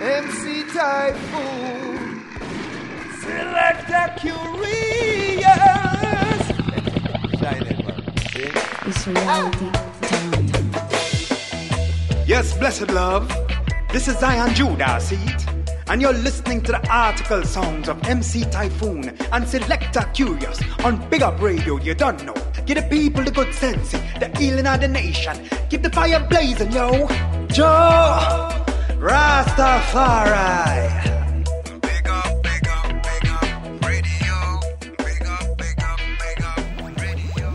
MC Taiyefoon, Selector Kurious. Shine it, man. It's reality time. Yes, blessed love. This is Zion Judah, see it? And you're listening to the article sounds of MC Taiyefoon and Selector Kurious on Big Up Radio. You don't know. Give the people the good sense, the healing of the nation. Keep the fire blazing, yo. Joe Rastafari. Big up, big up, big up, radio. Big up, big up, big up, radio.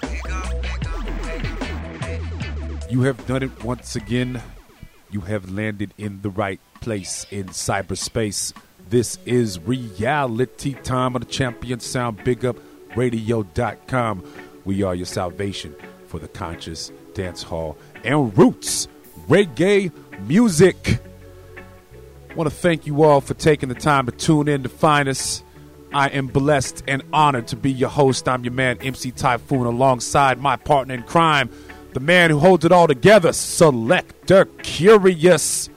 Big up, big up, You have done it once again. You have landed in the right place in cyberspace. This is reality time on the champion sound. Big up radio.com. We are your salvation for the conscious dance hall and roots reggae music. I want to thank you all for taking the time to tune in to find us. I am blessed and honored to be your host. I'm your man, MC Taiyefoon, alongside my partner in crime, the man who holds it all together, Selector Kurious.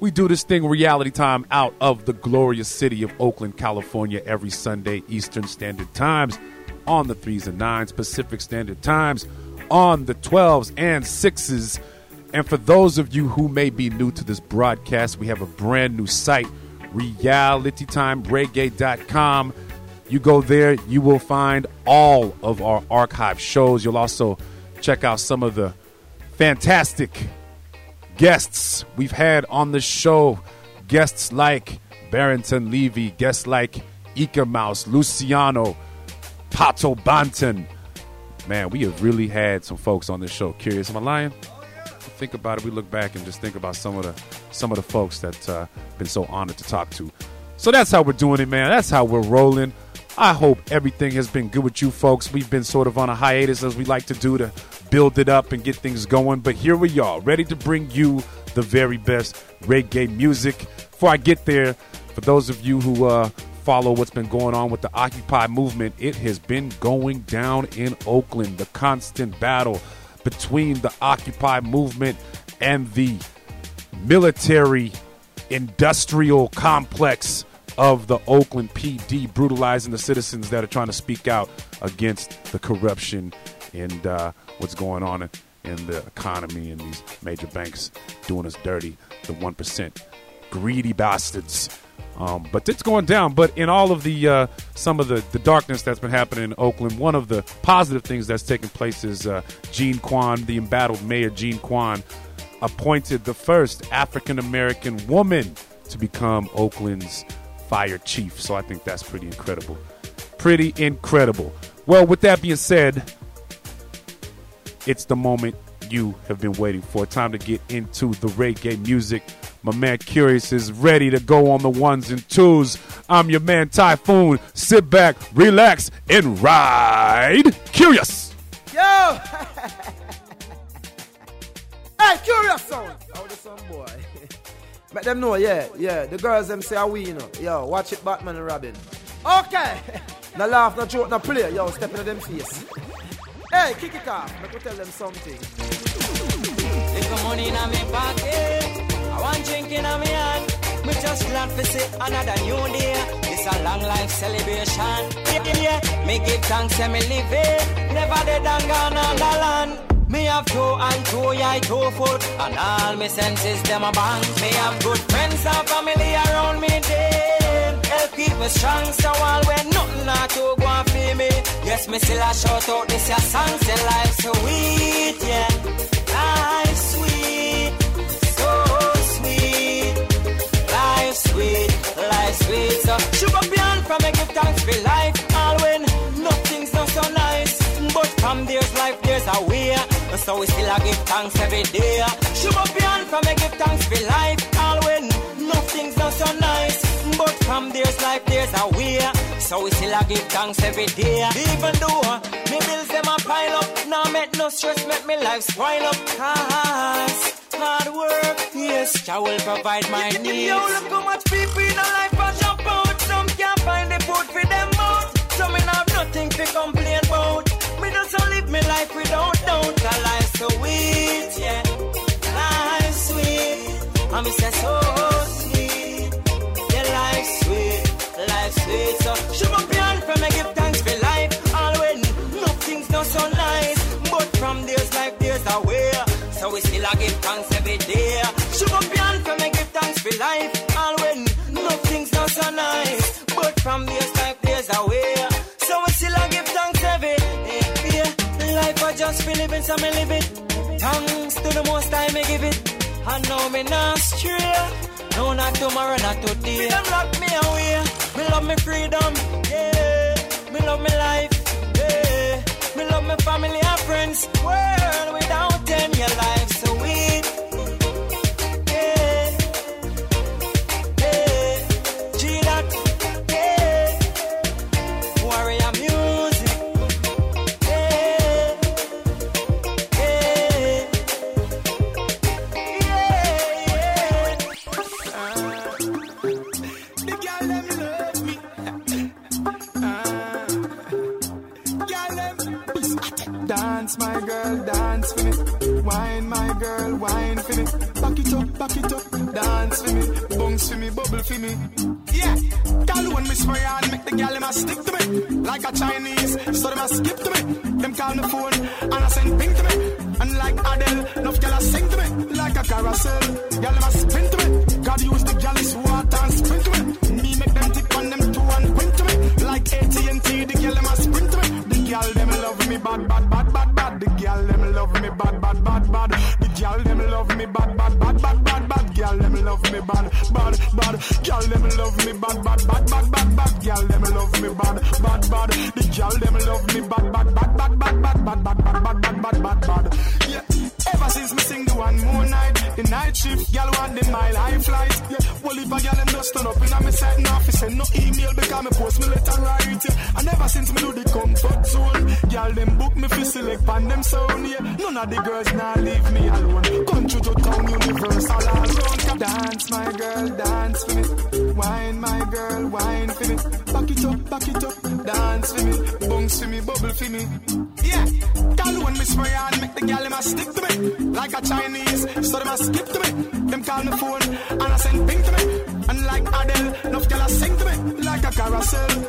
We do this thing reality time out of the glorious city of Oakland, California, every Sunday, Eastern Standard Times, on the 3s and 9s, Pacific Standard Times, on the 12s and 6s. And for those of you who may be new to this broadcast, we have a brand new site, realitytimereggae.com. You go there, you will find all of our archive shows. You'll also check out some of the fantastic guests we've had on the show. Guests like Barrington Levy, guests like Eek-A-Mouse, Luciano, Pato Banton. Man, we have really had some folks on this show. Kurious, am I lying? Think about it. We look back and just think about some of the some of the folks that uh, been so honored to talk to. So that's how we're doing it, man. That's how we're rolling. I hope everything has been good with you folks. We've been sort of on a hiatus as we like to do to build it up and get things going. But here we are, ready to bring you the very best reggae music. Before I get there, for those of you who uh, follow what's been going on with the Occupy movement, it has been going down in Oakland. The constant battle between the Occupy movement and the military industrial complex of the Oakland PD, brutalizing the citizens that are trying to speak out against the corruption and uh, what's going on in, in the economy and these major banks doing us dirty, the 1%. Greedy bastards. Um, but it's going down. But in all of the uh, some of the, the darkness that's been happening in Oakland, one of the positive things that's taken place is uh, Jean Quan, the embattled mayor Jean Quan, appointed the first African American woman to become Oakland's fire chief. So I think that's pretty incredible. Pretty incredible. Well, with that being said, it's the moment you have been waiting for. Time to get into the reggae music. My man Kurious is ready to go on the ones and twos. I'm your man Taiyefoon. Sit back, relax, and ride. Kurious. Yo! hey, Kurious Sound! How the son boy? Let them know, yeah, yeah. The girls them say are we, you know. Yo, watch it, Batman and Robin. Okay! no laugh, no joke, no play. Yo, step into them face. Hey, kick it off. Let me tell them something. Little money in my pocket. I want drink in my hand. Me just glad to see another new day. It's a long life celebration. Yeah, yeah. Me give thanks and me live it. Never dead and gone on the land. Me have two and two, yeah, two foot. And all me senses, them a bang. Me have good friends and family around me, keep me strong, so all when nothing not to go and feel me. Yes, me still a shout out this your song, say life sweet, yeah. Life sweet, so sweet. Life sweet, life sweet. So, sugar beyond from me give thanks for life. All when nothing's not so nice. But from there's life, there's a way. So we still a give thanks every day. Sugar beyond from me give thanks for life. From there's life, there's a way. So we still a give thanks every day. Even though uh, me bills them a pile up, now make no stress, make me life spoil up. Cause hard work, yes, I will provide my needs. Yo, look how much people in a life a jump out. Some can't find the food for them mouth. Some me have nothing to complain about. Me just a live me life without doubt. Cause life's so sweet, yeah. Life's sweet. Me say so living, so me live it. Thanks to the most time me give it. I know me not stray. No, not tomorrow, not today. Me them lock me away. Me love me freedom. Yeah. Me love me life. Yeah. Me love my family and friends. World without your life Call me phone and I send ping to me. And like Adele, enough girl a sing to me like a carousel.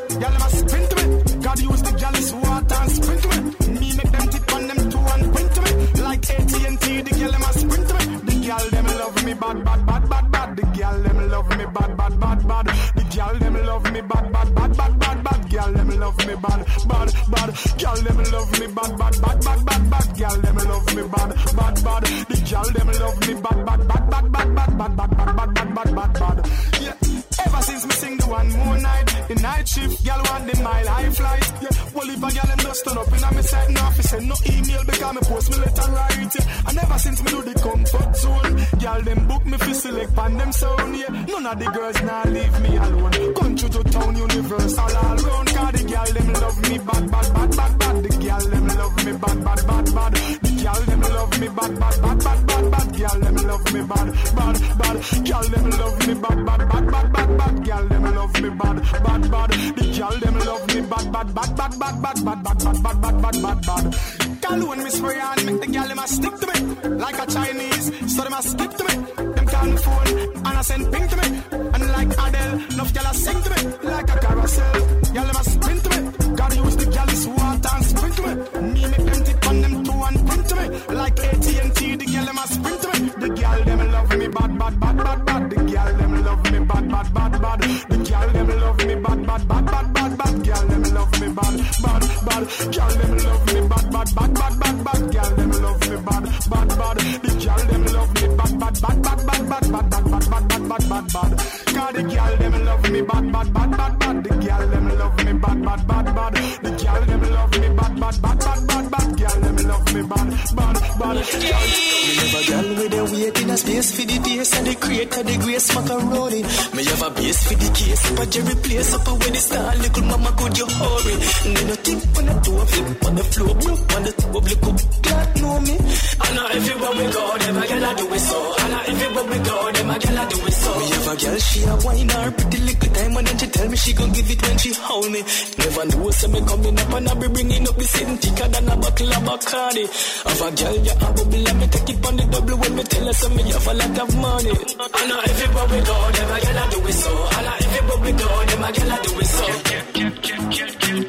Bad, bad, bad. Girl them love me bad, bad, bad, bad, bad, bad. Girl them love me bad, bad, bad. The girl them love me bad, bad, bad, bad, bad, bad, bad, bad, bad, bad, bad, bad, bad. Yeah. Ever since me sing the one more night, the night shift, girl want the mile high flight. Yeah. Well if a girl them just turn up in a me setting office, send no email because me post me letter right. Yeah. And ever since me do the comfort zone, girl them book me for select pan them sound. Yeah. None of the girls now leave me alone. Country to town, universal all round. Cause the girl them love me bad, bad, bad, bad, bad. The girl them love me bad, bad, bad, bad. Girl them love me bad, bad, bad, bad, bad, bad. Girl them love me bad, bad, bad. Girl them love me bad, bad, bad, bad, bad, bad. Girl them love me bad, bad, bad. The girl them love me bad, bad, bad, bad, bad, bad, bad, bad, bad, bad, bad, bad, bad, bad. When me spray on, make the girl them a stick to me like a Chinese, so them a skip to me. Them me phone and I send ping to me. And like Adele, enough girl a sing to me like a carousel. Girl them a spin to me. God use the jealous water and sprint to me. Me make like AT&T. The girl them a sprint to me. The girl them love me bad, bad, bad, bad, bad. The girl them love me bad, bad, bad, bad. The girl them love me bad, bad, bad, bad, bad, bad. Girl them love me bad, bad, bad. Girl them love me bad, bad, bad, bad, bad, bad. Girl them love me bad, bad, bad. The girl them love me bad, bad, bad, bad, bad, bad, bad, bad, bad, bad, bad, bad, bad, bad. Cause the girl them love me bad, bad, bad, bad, bad. The girl them love me bad, bad, bad, bad. The girl them bad. Me have a girl with a weight in a space for the taste and the creator the grace macaroni. Me have a base for the case up a Jerry place up a where the star little mama could you hurry. Then you think when I do a flip on the floor, broke on the top, look up, God know me. I know everywhere we go, them a girl a do it so. I know everywhere we go, them a girl a do it so. Me have a girl, she a wine her pretty little time and she tell me she gon' give it when she hold me. Never know say me coming up and I be bringing up the sitting thicker than a bottle of Bacardi. Have a girl, you a bubble and me take it on the double when me tell her say me have a lot of money. I know everywhere we go, them a girl a do it so. I know everywhere we go, them a girl a do it so.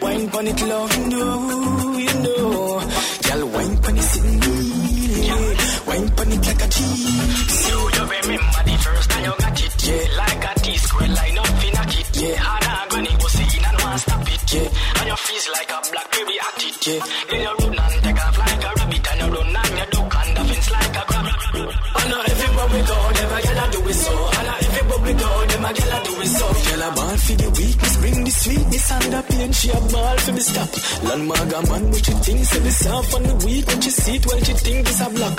Wine pon it low, you know, you know. Girl, wine pon it sitting. Wine pon it like a cheese. You, you remember the first time you got it, yeah. Like a T-square line up in a kit, yeah. And a granny was saying and want stop it, yeah. And your face like a blackberry at it, yeah. Then you She a ball for the stop. Landmark a man, what you think? Say the soft on the weak, when she see it, well she think it's a block.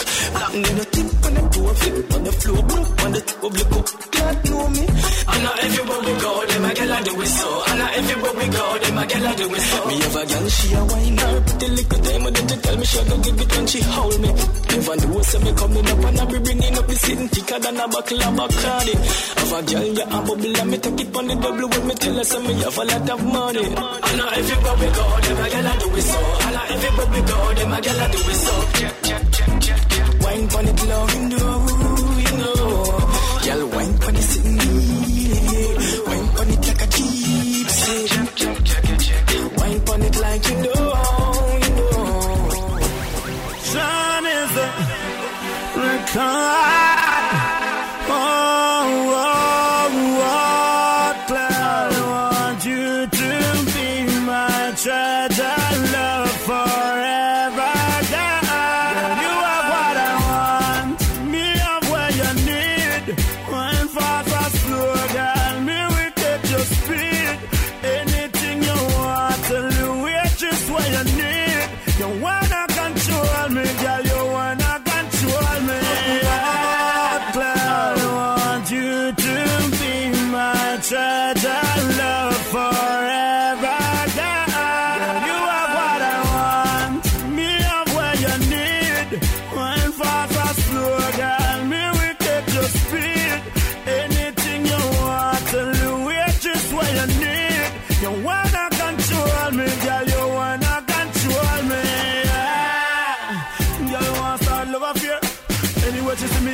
And then you tip on the door, flip on the floor, broke on the top, look up. God know me. I know everywhere we go, them a gyal a do it so. I know everywhere we go, them a gyal a do it so. Me have a gyal, she a wine her, pretty little time, she tell me she go give it when she hold me. Never know, say me coming up and I be bringing up the sitting thicker than a buckle of Bacardi. Have a girl, you a bubble and me take it on the double when me tell her say me have a lot of money. I know everywhere we go, them a gyal a do it so. I know everywhere we go, them a gyal a do it so. Wine pon it low, you know, record.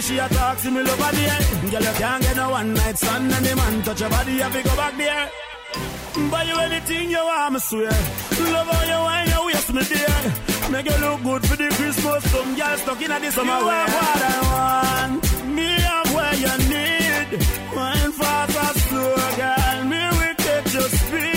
She see me, she a talk, see me love her there. Girl, you can't get no one night stand, and the man touch your body, you have to go back there. Buy you anything you want, me swear. Love how you wine, you waste me dear. Make you look good for the Christmas. Some girl stuck in the summer. You have what I want. Me have where you need. Wine fast or slow, girl. Me will take your speed.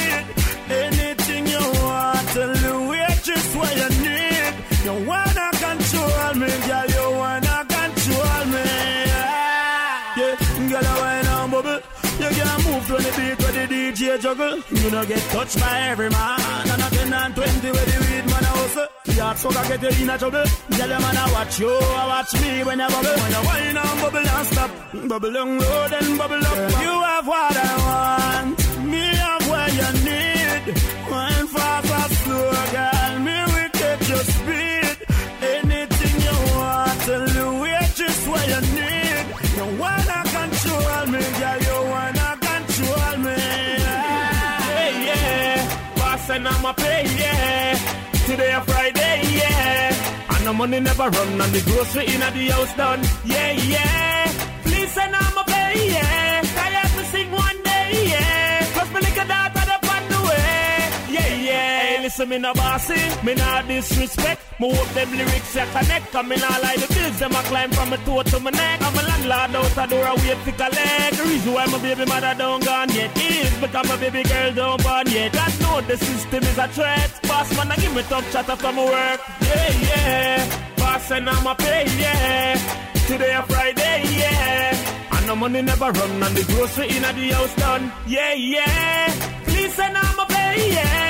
Move to the beat where the DJ juggle. You don't get touched by every man. And a 10 and 20 where the weed man a hustle. Yeah, so I get you in a trouble. Tell your man I watch you, I watch me when you bubble. When you wine and bubble and stop. Bubble down low, then bubble up. You have what I want. Me have what you need. Wine fast or slow, girl. Me will take your speed. Anything you want, tell you wait just what you need. And I'ma pay, yeah. Today a Friday, yeah. And the money never run and the grocery in at the house done. Yeah, yeah. Please and I'ma pay, yeah. Tired to sing one day, yeah. Cause me little Listen, me no bossy, me not disrespect. Me hope them lyrics ya connect. Cause me not like the bills, them a climb from my toe to my neck. I'm a landlord out the door, I wait to collect. The reason why my baby mother don't gone yet is because my baby girl don't born yet. God know the system is a threat. Boss man, I give me tough chatter from my work. Yeah, yeah. Boss and I'ma pay, yeah. Today a Friday, yeah. And the money never run and the grocery in a the house done. Yeah, yeah. Please and I'ma pay, yeah.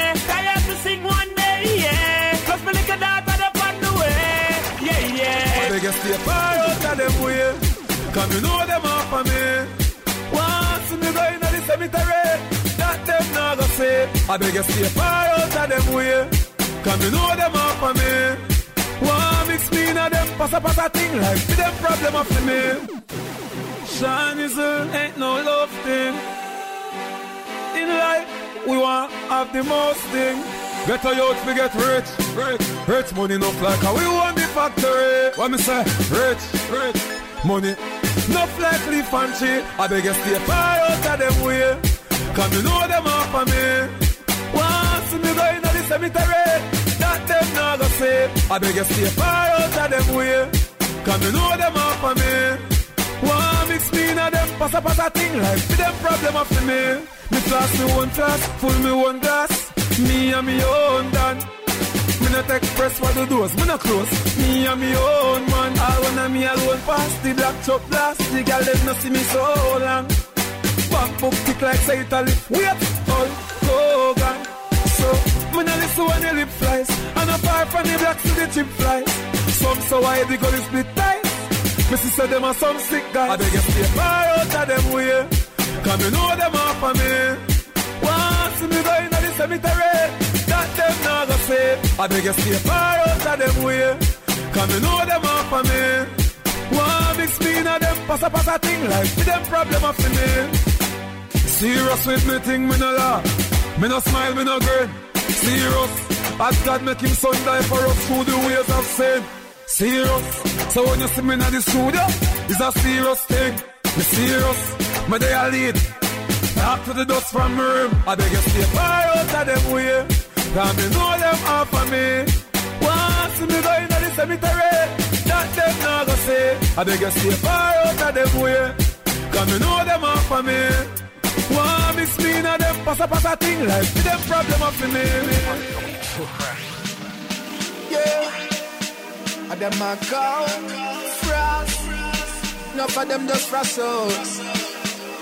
Sing one day, yeah. Cause me little daughter up on the way. Yeah, yeah. Beg you stay far out of them way. Come you know them off of me. Once me go in the cemetery, that them not go say. I beg you stay far out of them way. Come you know them off of me. One mix me in them pass a pass a thing like see them problem of me. Shanizel ain't no love thing. In life, we want have the most thing. Get a youth, we get rich, rich, rich money no like how we want the factory. What me say? Rich, rich, money. No like leaf and tree. I beg you stay far out of them way. Come you know them off of me. Once me go in the cemetery, that them not go say. I beg you stay far out of them way. Come you know them off of me. One mix me in a them pass a pass a thing like see them problem of me. Me class me one class, full me one glass. Me and me own done. Me no take press for the doors, me no close. Me and me own man. All of me alone pass the black chop blast. The girl them no see me so long. Bank book tick like say Italy. Wait, all Hogan. So me no listen when the lip flies. And apart from the black to the chip flies. Some so why the gully split ties. Me see say them are some sick guys. I beg you stay far out of them way. Come you know them off of me. Once me go in the cemetery, that them not go say. I beg you stay far out of them way. Come you know them off of me. One mix me in a them pass a pass a thing like see them problem of me. Serious with me thing me no laugh. Me no smile, me no grin. Serious. As God make him son die for us through the ways of sin. Serious. So when you see me in the studio, it's a serious thing. Me serious. Me they a lead. To the dust from my room. I beg you stay far out of them way. Cause me know them off of me. Once me go in the cemetery, that them not go say. I beg you stay far out of them way. Cause me know them off of me. One miss me in them pass a pass a thing like them problem of me. Yeah. And them a go frost. Enough of them just frost out.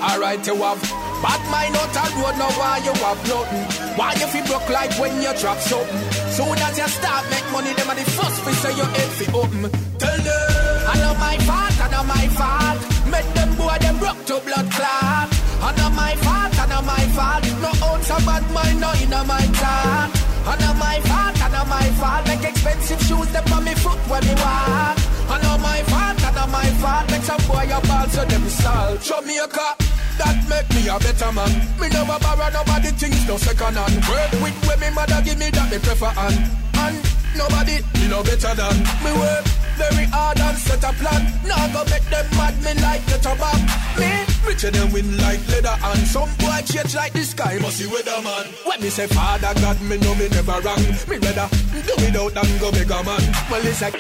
Alright, you have bad mind out and road, now why you have nothing? Why you feel broke like when you drop something? Soon as you start make money, them are the first fi say your head fi open. Tell them, I know my fault, I know my fault. Make them boy them broke to blood clot. I know my fault, I know my fault. No ounce of bad mind, no in my thought. I know my fault, I know my fault. Make expensive shoes, them on me foot when me walk. I know my fault, I know my fault. Make some boy your balls so them salt. Show me a car. That make me a better man. Me never borrow nobody things no second hand. Work with where me mother give me that me prefer and and nobody me no better than me work very hard and set a plan. Now go make them mad me like the tobacco. Me richer than win like leather and some boy change like the sky must see weather man. When me say Father God, me know me never wrong. Me rather do without and go make a man. Well it's like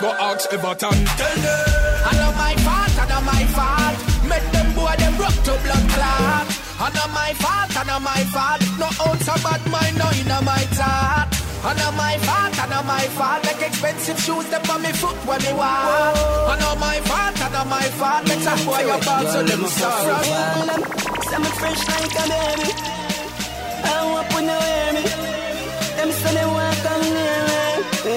go ask Everton. Tell them I know my fault, I know my fault. Make them boy them broke to blood clot. I know my fault, I know my fault. No ounce of bad mind, no in my thought. I know my fault, I know my fault. Make expensive shoes, them on me foot when me walk. I know my fault, I know my fault. Make some boy your ball so them start. Some fresh like a baby. I want to know hear me. Them say they want come near me.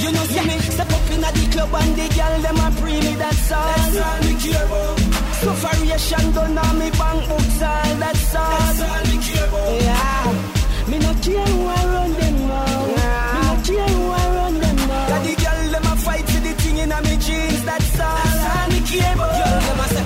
You know see me step up inna the club and the girl them a pre me that's all. That's all me care about. Sufferation done on me bank books all that's all. That's all me care about. Yeah. Me no care who I run them now. Me no care who I run them now. Got the girl them a fight for the thing inna me jeans that's all. That's all me care about. Girl them a say.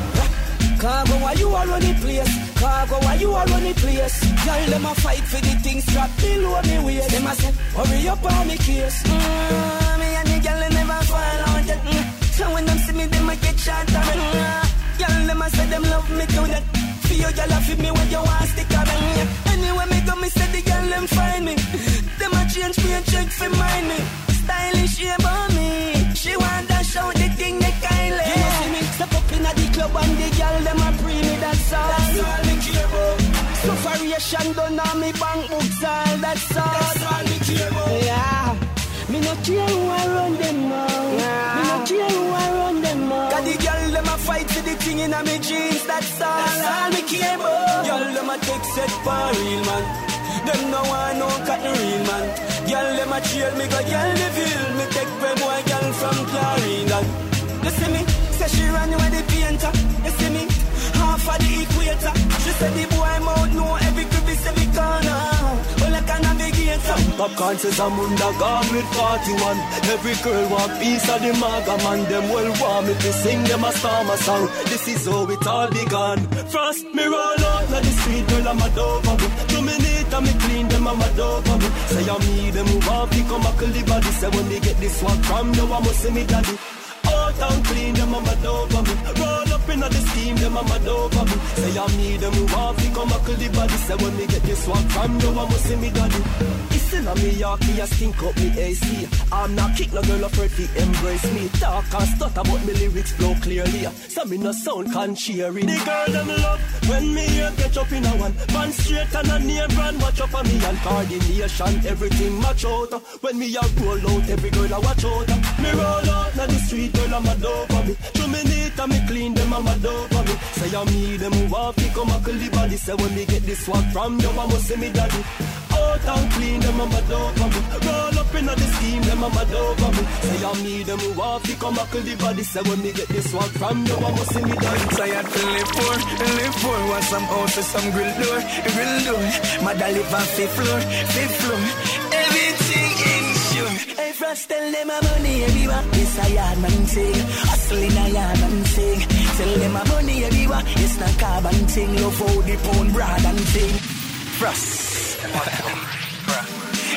Cargo, why you are running place? Cargo, why you are running place? Girl, them a fight for the things strap below me waist. Them a say, hurry up on me case. Mm, me and the girl they never fall out yet. Mm. So when them see me, them a get shot at me. Mm. Girl, them a say them love me too that. Feel girl a fit me when you want stick on me. Anyway, me go, me say the girl them find me. Them a change me and check for mind me. Stylish, she about me. She want to show the thing they kindly. You know see me step up inna the club and the girl them a pre me that's all. That's all me care about. Sufferation done on me bank books all that's all. That's all me care about. Yeah. Me no care who I run them now. Me no care who I run fight for the thing inna me jeans. That's all. That's all me care about. Girl them a take set for real man. Them no want no cut the real man. Girl, them a cheer me go the feel. Me take pay boy girl from Clarendon. You see me? Say she run with the painter. You see me? Half of the equator. She said the boy mouth know every crevice, every corner. Can navigate. Popcorn says I'm under gone with 41 Every girl want piece of the maga man. Them well want me to sing them a storm a song. This is how it all began. First me roll out na the street girl I'm a dove of me Two minutes me clean them I'm a dove of me Say I'm me them who want to come a the body. Say when they get this one from you I must see me daddy out and clean them a mad over me. Roll up in the steam them a mad over me. Say I need them who want to come buckle the body. Say when me get this one from you I must see me daddy It's in a me Yorkie I stink up me AC I'm not kick no girl afraid to embrace me. Talk and stutter but me lyrics flow clearly. So me no sound can cheery The girl them love when me here catch up in a one. Man straight and a near brand watch up on me And coordination. Everything match out. When me a roll out every girl I watch out. Me roll out na the street girl I'm a for me. Two minutes and me clean them I'm a dope for me Say I me them who want to come a the body. Say when me get this one from you I must see me daddy. Out and clean them I'm a dope for me Roll up in the scheme them I'm a dope for me Say I me them who want to come a the body. Say when me get this one from you I must see me daddy. Tired to live poor, live poor Want some house with some grill door, grill door. Mother live on fifth floor, fifth floor. Everything insured Hey, Frost, tell them I'm money everywhere It's a yard man thing Hustling a yard man thing Tell them I'm money everywhere It's not carbon thing. Love how the pound broad and thing Frost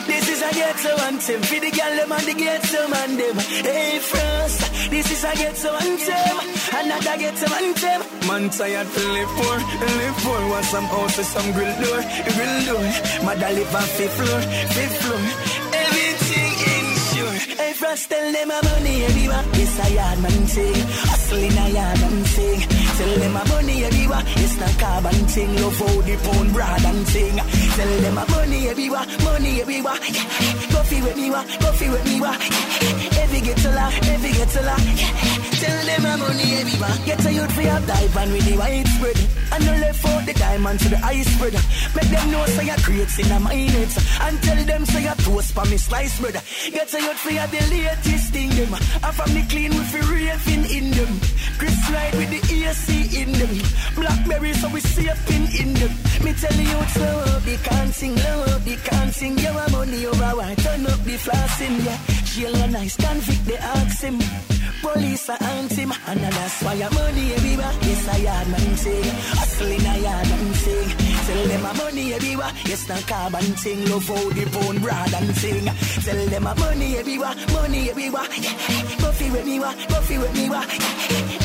This is a get so anthem. For the girl them and the get so man them. Hey Frost This is a get so anthem. Another get so anthem. Man tired to live poor, live poor. Want some house some grill door, grill door. Mother live on fifth floor, fifth floor Hey Frost tell them I'm money everywhere It's a yard man thing Hustling a yard man thing Tell them I'm money everywhere It's not carbon thing Love how the pound broad and thing. Tell them I'm money everywhere Money everywhere Go fee with me wa Go fee with me wa. Every get to la Every get to la. Tell them I'm money everywhere Get a youth for your dive and with the white spread. And no left out the diamond to the ice spread. Make them know say you're creates in a minutes And tell them say you're toast for me slice bread. Get a youth for your the latest thing them. And from the clean with the raving in them. Chris ride with the AC in them. Blackberry so we safe in in them. Me tell you slow up the can't sing Low up the can't sing You want money over why Turn up the flossing yeah Jail a nice convict they ask him Police a hunt him And that's why I'm money everywhere? Yes a yard man say Hustling a yard man say Tell them I'm money everywhere. Yes not carbon thing. Love how the pound broad and thing. Tell them I'm money everywhere. Money Go fee with me fee with me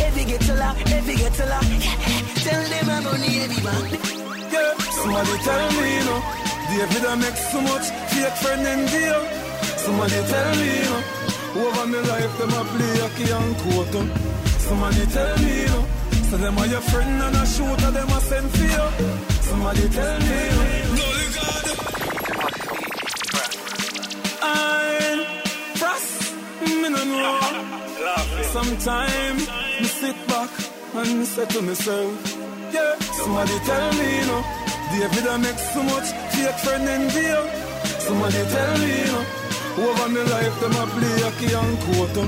Every get to la Every get to la Tell them I'm money everywhere. Yeah, somebody tell me, you know, David I make so much. Fake friend in deal. Somebody tell me, you know, over my life them a play a key and coat. uh. Somebody tell me, you know, so them are your friend and a shooter them a send for you. Somebody tell me, you know, frost, me no know. Sometime me sit back and me say to myself, yeah, somebody tell me, you know, David I make so much fake friend in deal. Somebody tell me, you know, over my life them a play a key and coat. uh.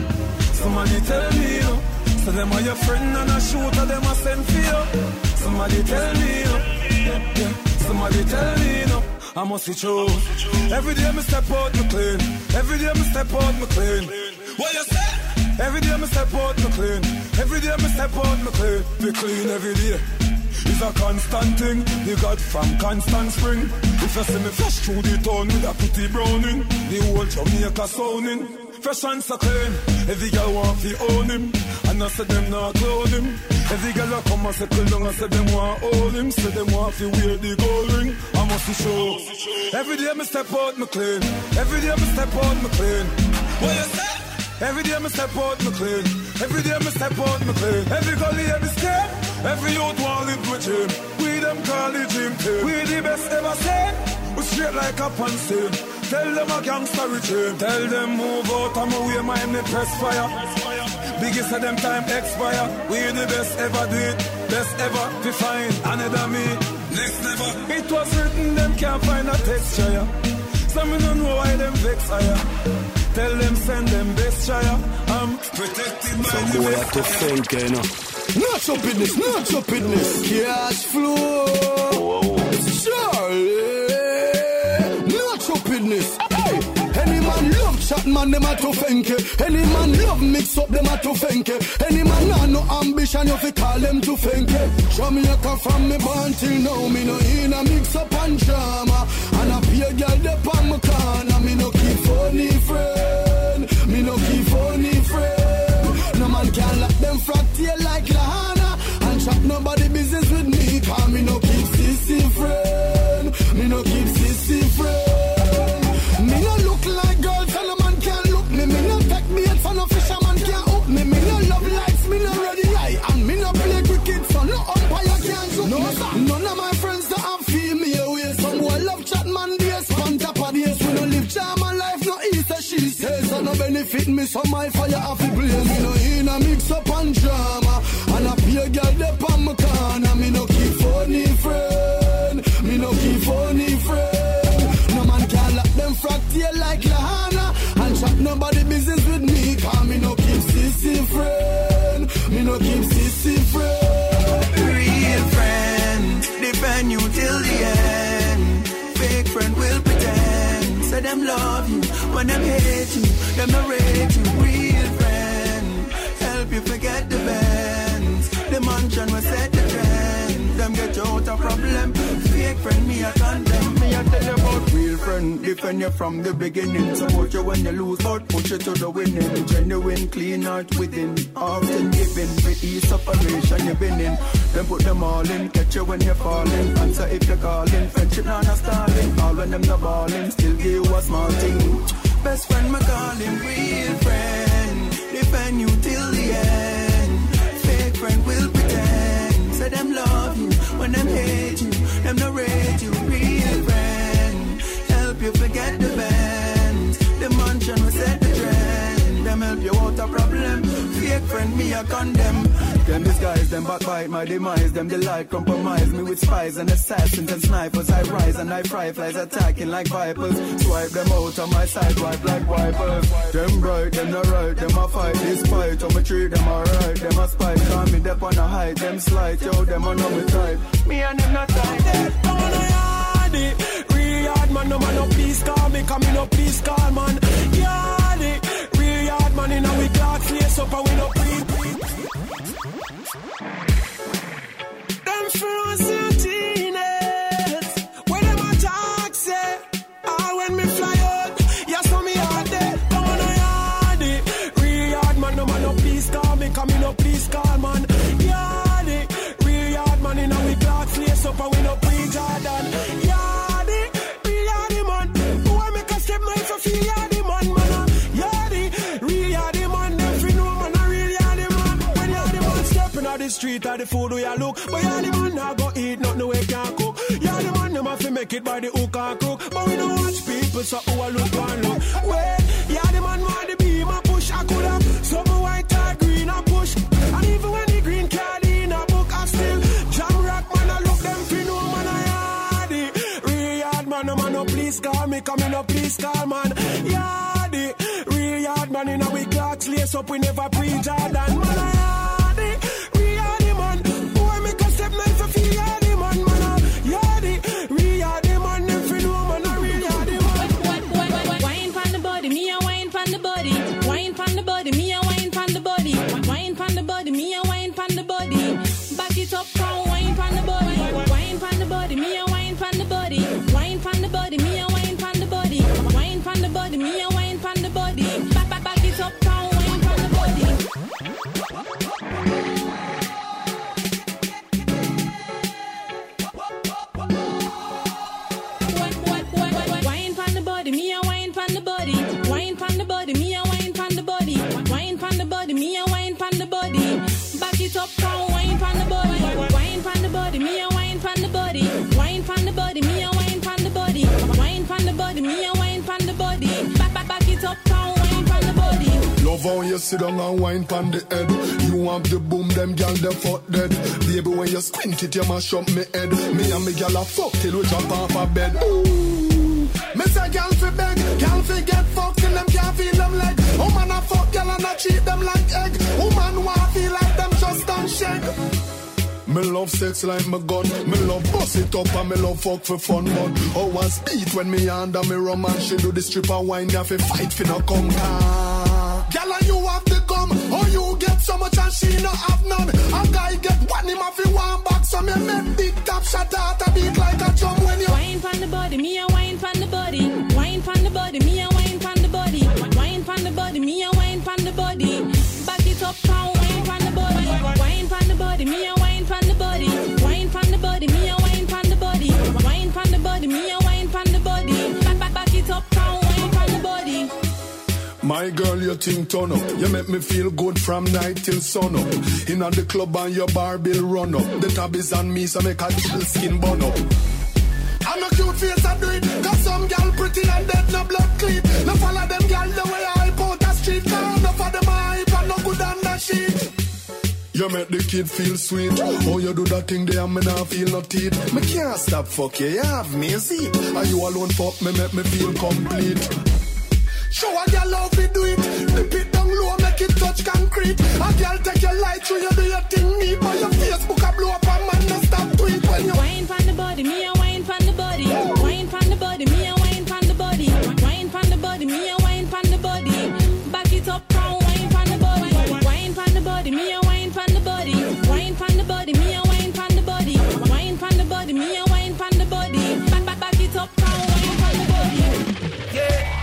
Somebody tell me, you know, so them are your friend and a shooter them a send for you. Somebody tell me, you yeah, yeah. Somebody tell me, you I must be true. Every day me step out me clean. Every day me step out me clean. What you say? Every day me step out me clean. Every day me step out me clean. Me clean every day. It's a constant thing, you got from constant spring. If you see me fresh through the town with a pretty browning, the whole Jamaica sounding. Fresh and so clean, every girl want to own him. And I say them not clone him. Every girl a come and settle down and say them want hold him. Say them want to wear the gold ring. I must be show. Every day me step out me clean. Every day me step out me clean. What you say? Every day me step out me clean. Every day me step out me clean. Every gully every step. Every youth want live with him. We them call it team. We the best ever seen. We straight like a pan. Tell them a gangster regime. Tell them move out of my way, my me press fire. Biggest of them time expire. We the best ever do it. Best ever to find another me. Next level. It was written, them can't find a texture. Yeah. Some me don't know why them vex higher. Tell them send them best shire. I'm um, protected by Some boy have to think, eh, you know. Not your business, not your business. Cash flow. Charlie. Not your business. Hey. Any man love chat man, them a to fenke. Eh. Any man love mix up, them a to fenke. Eh. Any man nah no ambition, you fi call them to fenke. Jamaica from me born till now, me no in a mix up and drama. And a pay girl dey on my corner, me no funny friend. Me no keep funny friend. No man can lock them front tail like Lahana and chat nobody business with me. Cause me no keep sissy friend. Me no keep sissy friend. No me so my fire have to blaze. Me no in a mix up and drama. And a pure girl dey on my corner. Me no keep funny friend. Me no keep funny friend. No man can lock them front tail like Lahana and chat nobody business with me. Cause me no keep sissy friend. Me no keep sissy friend. When them hate you. Them not rate you. Real friend, help you forget the bands. The mansion will set the trend. Them get you out of problem. Fake friend, me I condemn. Me I tell you about real friend. Defend you from the beginning. Support you when you lose, but push you to the winning. Genuine, clean heart within. Often giving for each operation you've been in. Then put them all in. Catch you when you're falling. Answer if you're calling. Friendship not a stalling. All when them not balling. Still give you a small thing. Best friend, my calling. Real friend. Defend you till the end. Fake friend will pretend. Say them love you when them hate you. Them no rate you. Real friend. Help you forget the band. The mansion will set the trend. Them help you out a problem. Fake friend, me a condemn. Them disguise, them backbite my demise. Them delight compromise me with spies and assassins and snipers. I rise and I fry flies attacking like vipers. Swipe them out on my side, wipe like wipers. Them bright, them not right, them a fight this fight. I'm a treat them alright, them a spite. Call me dep on a height, them slight, yo, them know me type. Me and them not tight. on a yardy. Real yard man, no man, no please call me. Come in, no please call man. Yardy. Real yard man, in a we clocks lace up and we no pre. Them frozen out the street, at the food we a look. But yardy man not go eat nothing we can cook. Yardy man them have to make it by the hook and crook. But we don't watch people, so who a look and look. Wait, yardy man want the beam a push. I could have some white or green a push. And even when the green card in a book, I still jam rock man. I look them fi know man a yardy. Real yard man, no man no please call me, come in no please call man. Yardy, real yard man in a we clocks lace up, we never pre-Jordan. Man a it up, come wine pon the body. Wine pon the body, me a wine pon the body. Wine pon the body, me a wine pon the body. Wine pon the body, me a wine pon the body. Back back back it up, come wine pan the body. love how you sit down and wine pon the head. You have the boom, them gal them fuck dead. Baby, when you squint it, you mash up me head. Me and me gal a fuck till we jump off a bed. Ooh. Me say gal fi beg, gal fi get fucked till them can't feel them leg. Woman a fuck gal and a treat them like egg. Woman wanna feel like them shake. Me love sex like my gun. Me love bust it up and me love fuck for fun. But oh, one speed when me under me rum and she do the stripper wine. Got fi fight fi no come car. Girl and you have the gum. Oh, you get so much and she no have none. A guy get one him off one back. So me make big top shot out a beat like a drum when you Wine pon the body, me a body, me a wine pon the body. Wine pon the body, me a wine pon the body. Wine pon the body, me a wine pon the body. Back back back it up, pound wine pon the body. My girl, you think turn up. You make me feel good from night till sun up. In the club and your bar bill run up. The tab is on me, so make a little skin burn up. I'm a cute face, I do it. Cause some gal pretty and dead, no blood clean. No follow them gal the way I out the street. Cause enough of them hype and no good on the sheet. You make the kid feel sweet. Oh, you do that thing there, me not feel no teeth. Me can't stop fuck you, you have me a seat. Are you alone fuck me, make me feel complete. Show a girl how we do it. Dip it down low, make it touch concrete. A girl take your light through you do your thing neat. But your Facebook a blow up and man no stop tweet when you Wine pon the body, me a wine pon the body. Wine pon the body, me a wine pon the body. Wine pon the body, me a wine pon the body. Back it up, pound wine pon the body. Wine pon the body, me a body, me a wine pon the body. Wine pon the body, me a wine pon the body. Back back back it up, pound wine pon the body. Yeah.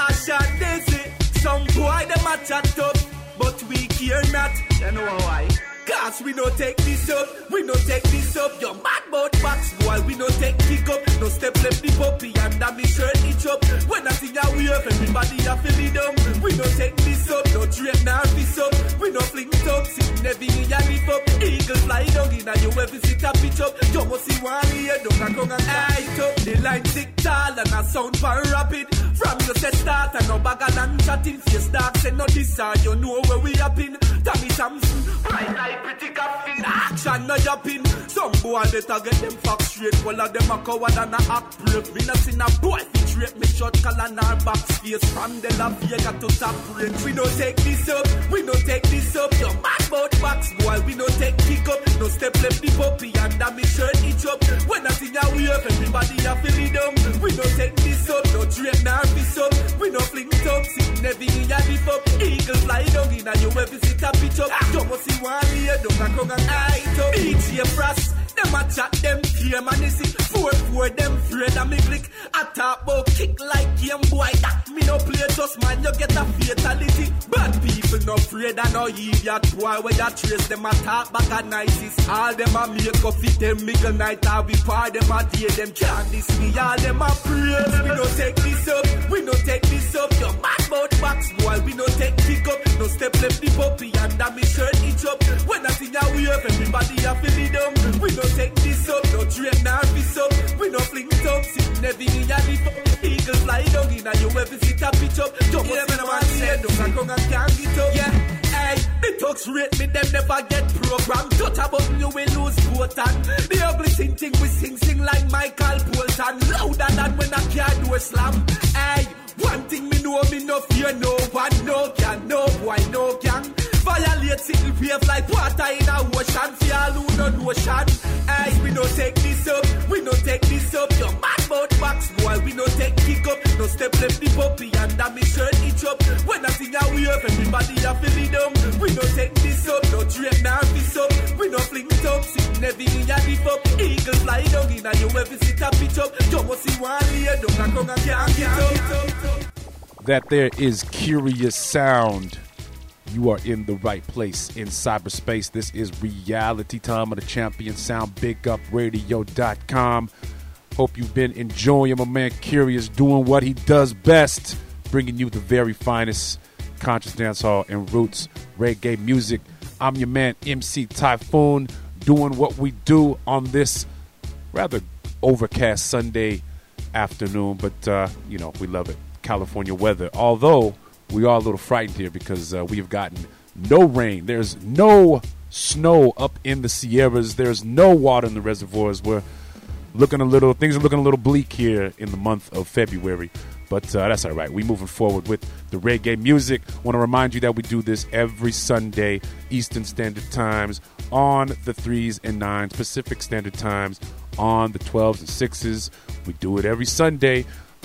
I shot Daisy. Some boy them a chat up, but we care not. You know why? Cause we no take this up, we no take this up. Your mad bout box, boy, we no take kick up. No step left the puppy under me shirt itch up. When I see ya wave, everybody a feel it dumb. We no take this up, no drape nor this up. We no fling it up, sitting in ya lift up. Eagle fly down in a you ever sit a pitch up. You must see one here, don't come and height up. The line tick tall and a sound pan rapid. From your set start and no bag and chatting face dark. Say no this you know where we happen. Tommy Thompson, bright like pretty coffin. Action no yapping. Some boy better get them facts straight. All of them a coward and a act brave. Me not seen a boy rate me short collar and our back face. From the La Vega to top range. We no take this up, we no take this up. Your mad bout box boy, we no take kick up. No step left the puppy under me shirt itch up. When I see ya wave, everybody a feel it down. We no take this up, no drape nor this up. We no fling it up, sitting heavy in ya lift up. Eagle fly down in a you ever sit a pitch up. You must see one here, don't come and height up. DJ Frost, them a chat, them fear man is it. Four four them afraid of me click. I talk about kick like game boy. That me no play just man, you get a fatality. Bad people no afraid of no idiot boy. Where you trace them a talk back at nicest. All them a make up fit them middle night. I we par them a day them can't this me. All them a praise. We no take this up, we no take this up. Your mad bout box boy, we no take kick up. No step left the puppy under me shirt itch up. When I see ya wave, everybody a feel it down. We no take this up, no drape nor this up. We no fling it up, sitting heavy in ya lift up. Eagle fly down in a you ever sit a pitch up. Don't yeah, man, man say, don't a come and can't get up. Yeah. Hey, the talks rate me, them never get programmed. Touch a button, you will lose and The ugly sing thing, we sing, sing like Michael Bolton. Louder than when a car door slam. Hey, one thing me know, me no fear no one, no can, no boy, no can. Wave like water in a ocean. All who. Hey, we no take this up, we no take this up. Your mad bout box boy, we no take kick up. No step left the puppy under me shirt up. When I sing a wave, everybody a feel it down. We no take this up, no up. We no fling it up, in up. Fly down in a a pitch up. Come and get up. That there is Kurious Sound. You are in the right place in cyberspace. This is reality time of the champion sound. BigUpRadio.com. Hope you've been enjoying my man Kurious doing what he does best, bringing you the very finest conscious dancehall and roots reggae music. I'm your man MC Taiyefoon, doing what we do on this rather overcast Sunday afternoon, but uh, you know we love it. California weather. Although we are a little frightened here because uh, we have gotten no rain. There's no snow up in the Sierras. There's no water in the reservoirs. We're looking a little. Things are looking a little bleak here in the month of February. But uh, that's all right. We're moving forward with the reggae music. Want to remind you that we do this every Sunday, Eastern Standard Times, on the threes and nines, Pacific Standard Times, on the twelves and sixes. We do it every Sunday.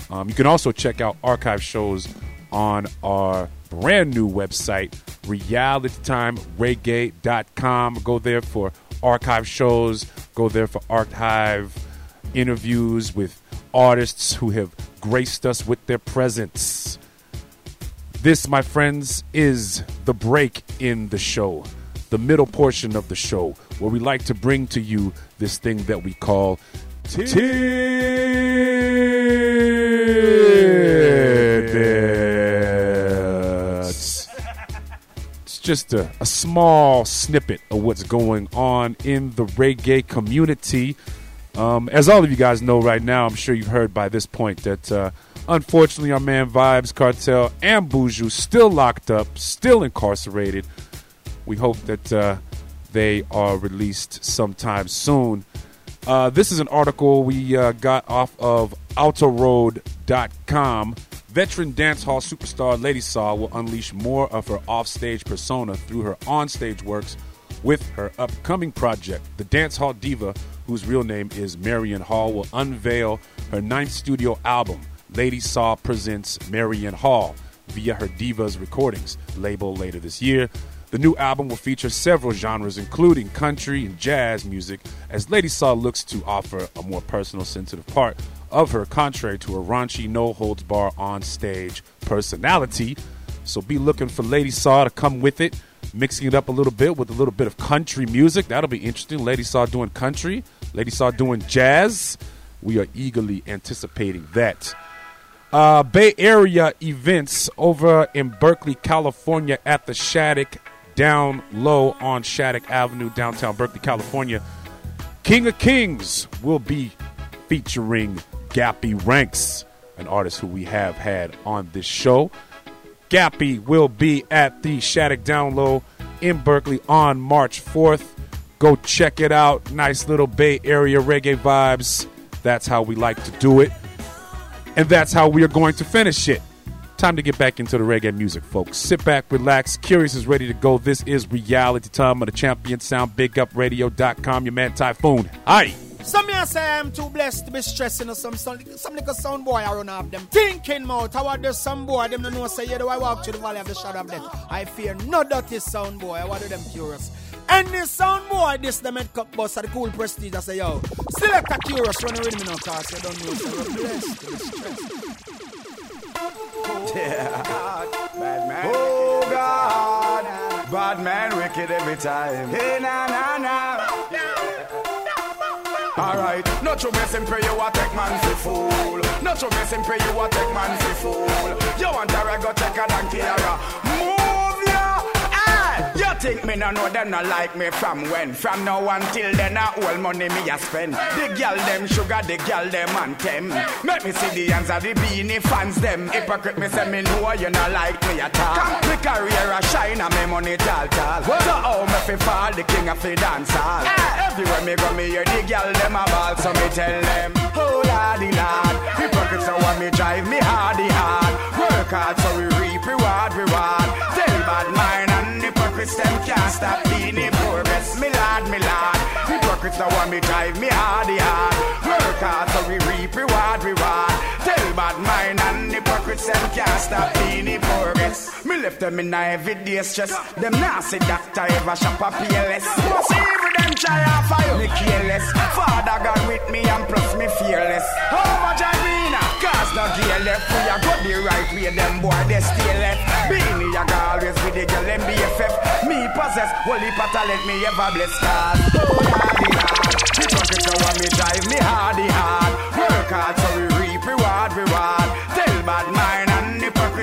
Um, you can also check out archive shows on our brand new website, realitytimereggae.com. Go there for archive shows, go there for archive interviews with artists who have graced us with their presence. This, my friends, is the break in the show, the middle portion of the show, where we like to bring to you this thing that we call. Just a, a small snippet of what's going on in the reggae community. Um, as all of you guys know right now, I'm sure you've heard by this point that uh, unfortunately our man Vybz, Kartel, and Buju still locked up, still incarcerated. We hope that uh, they are released sometime soon. Uh, this is an article we uh, got off of autoroad.com. Veteran dance hall superstar Lady Saw will unleash more of her offstage persona through her onstage works with her upcoming project. The dance hall diva, whose real name is Marion Hall, will unveil her ninth studio album, Lady Saw Presents Marion Hall, via her Divas Recordings label later this year. The new album will feature several genres, including country and jazz music, as Lady Saw looks to offer a more personal, sensitive part of her, contrary to her raunchy, no holds bar on stage personality. So be looking for Lady Saw to come with it, mixing it up a little bit with a little bit of country music. That'll be interesting. Lady Saw doing country, Lady Saw doing jazz. We are eagerly anticipating that. Uh, Bay Area events over in Berkeley, California at the Shattuck down low on Shattuck Avenue, downtown Berkeley, California. King of Kings will be featuring Gappy Ranks, an artist who we have had on this show. Gappy will be at the Shattuck Down Low in Berkeley on March 4th. Go check it out. Nice little Bay Area reggae vibes. That's how we like to do it. And that's how we are going to finish it. Time to get back into the reggae music, folks. Sit back, relax. Kurious is ready to go. This is reality time on the champion sound, bigupradio.com. Your man Taiyefoon. Hi. Some may say I'm too blessed to be stressing or some some, some little sound boy I run off them. Thinking mouth, how are some boy them don't know say yeah do I walk through the valley of the shadow of death. I fear no dirty sound boy. I want them curious. Any sound boy this the med cup bus at the cool prestige I say yo. Selector Kurious when you read me now cause you don't know so we're blessed to be stressed. Yeah. Bad man. Oh God. Bad man wicked every time. Hey na na na. Alright, not your messing pray you a take man for fool. Not your messing pray you a take man for fool. You want a go take a donkey think me no know them not like me from when? From now until then, a all money me a spend. The girl them sugar, the girl them and them. Make me see the hands of the Beenie fans them. Hypocrite me say me know you not like me at all. Me career a shine and me money tall tall. So how me fi fall the king of the dance hall? Everywhere me go me hear the girl them a ball, so me tell them, oh lordy lord. Hypocrites so want me drive me hardy hard. Work hard so we reap reward reward. Tell bad mind hypocrites them can't stop being progress. Me lad, me lad. Hypocrites so want me drive me hardy hard. Work hard so we reap reward reward. Tell bad mind and hypocrites them can't stop being progress. Me left them in a everyday stress. Them nasty doctor ever shop a PLS. Must even them try off fire. Me careless. Father God with me and plus me fearless. How much I mean? Cause no gear left. We a go the right way. Them boy they stay left. Beenie a go always with the girl them BFF. Me possess holy talent me ever bless cause. Oh hardy hard. Hypocrites so want me drive me hardy hard. Work hard so we reap reward reward. Tell bad mind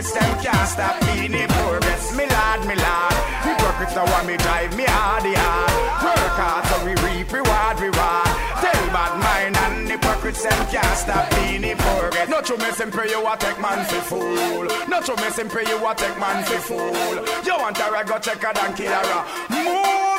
and them can't stop being the progress. Me lad, me lad. Hypocrites so want me drive me hard, the hard. Work hard so we reap reward reward. Tell bad mind and hypocrites them can't stop being the progress. No Not you messing pray you a take man fi fool. Not you messing pray you a take man fi fool. You want a go check a donkey ara. Move.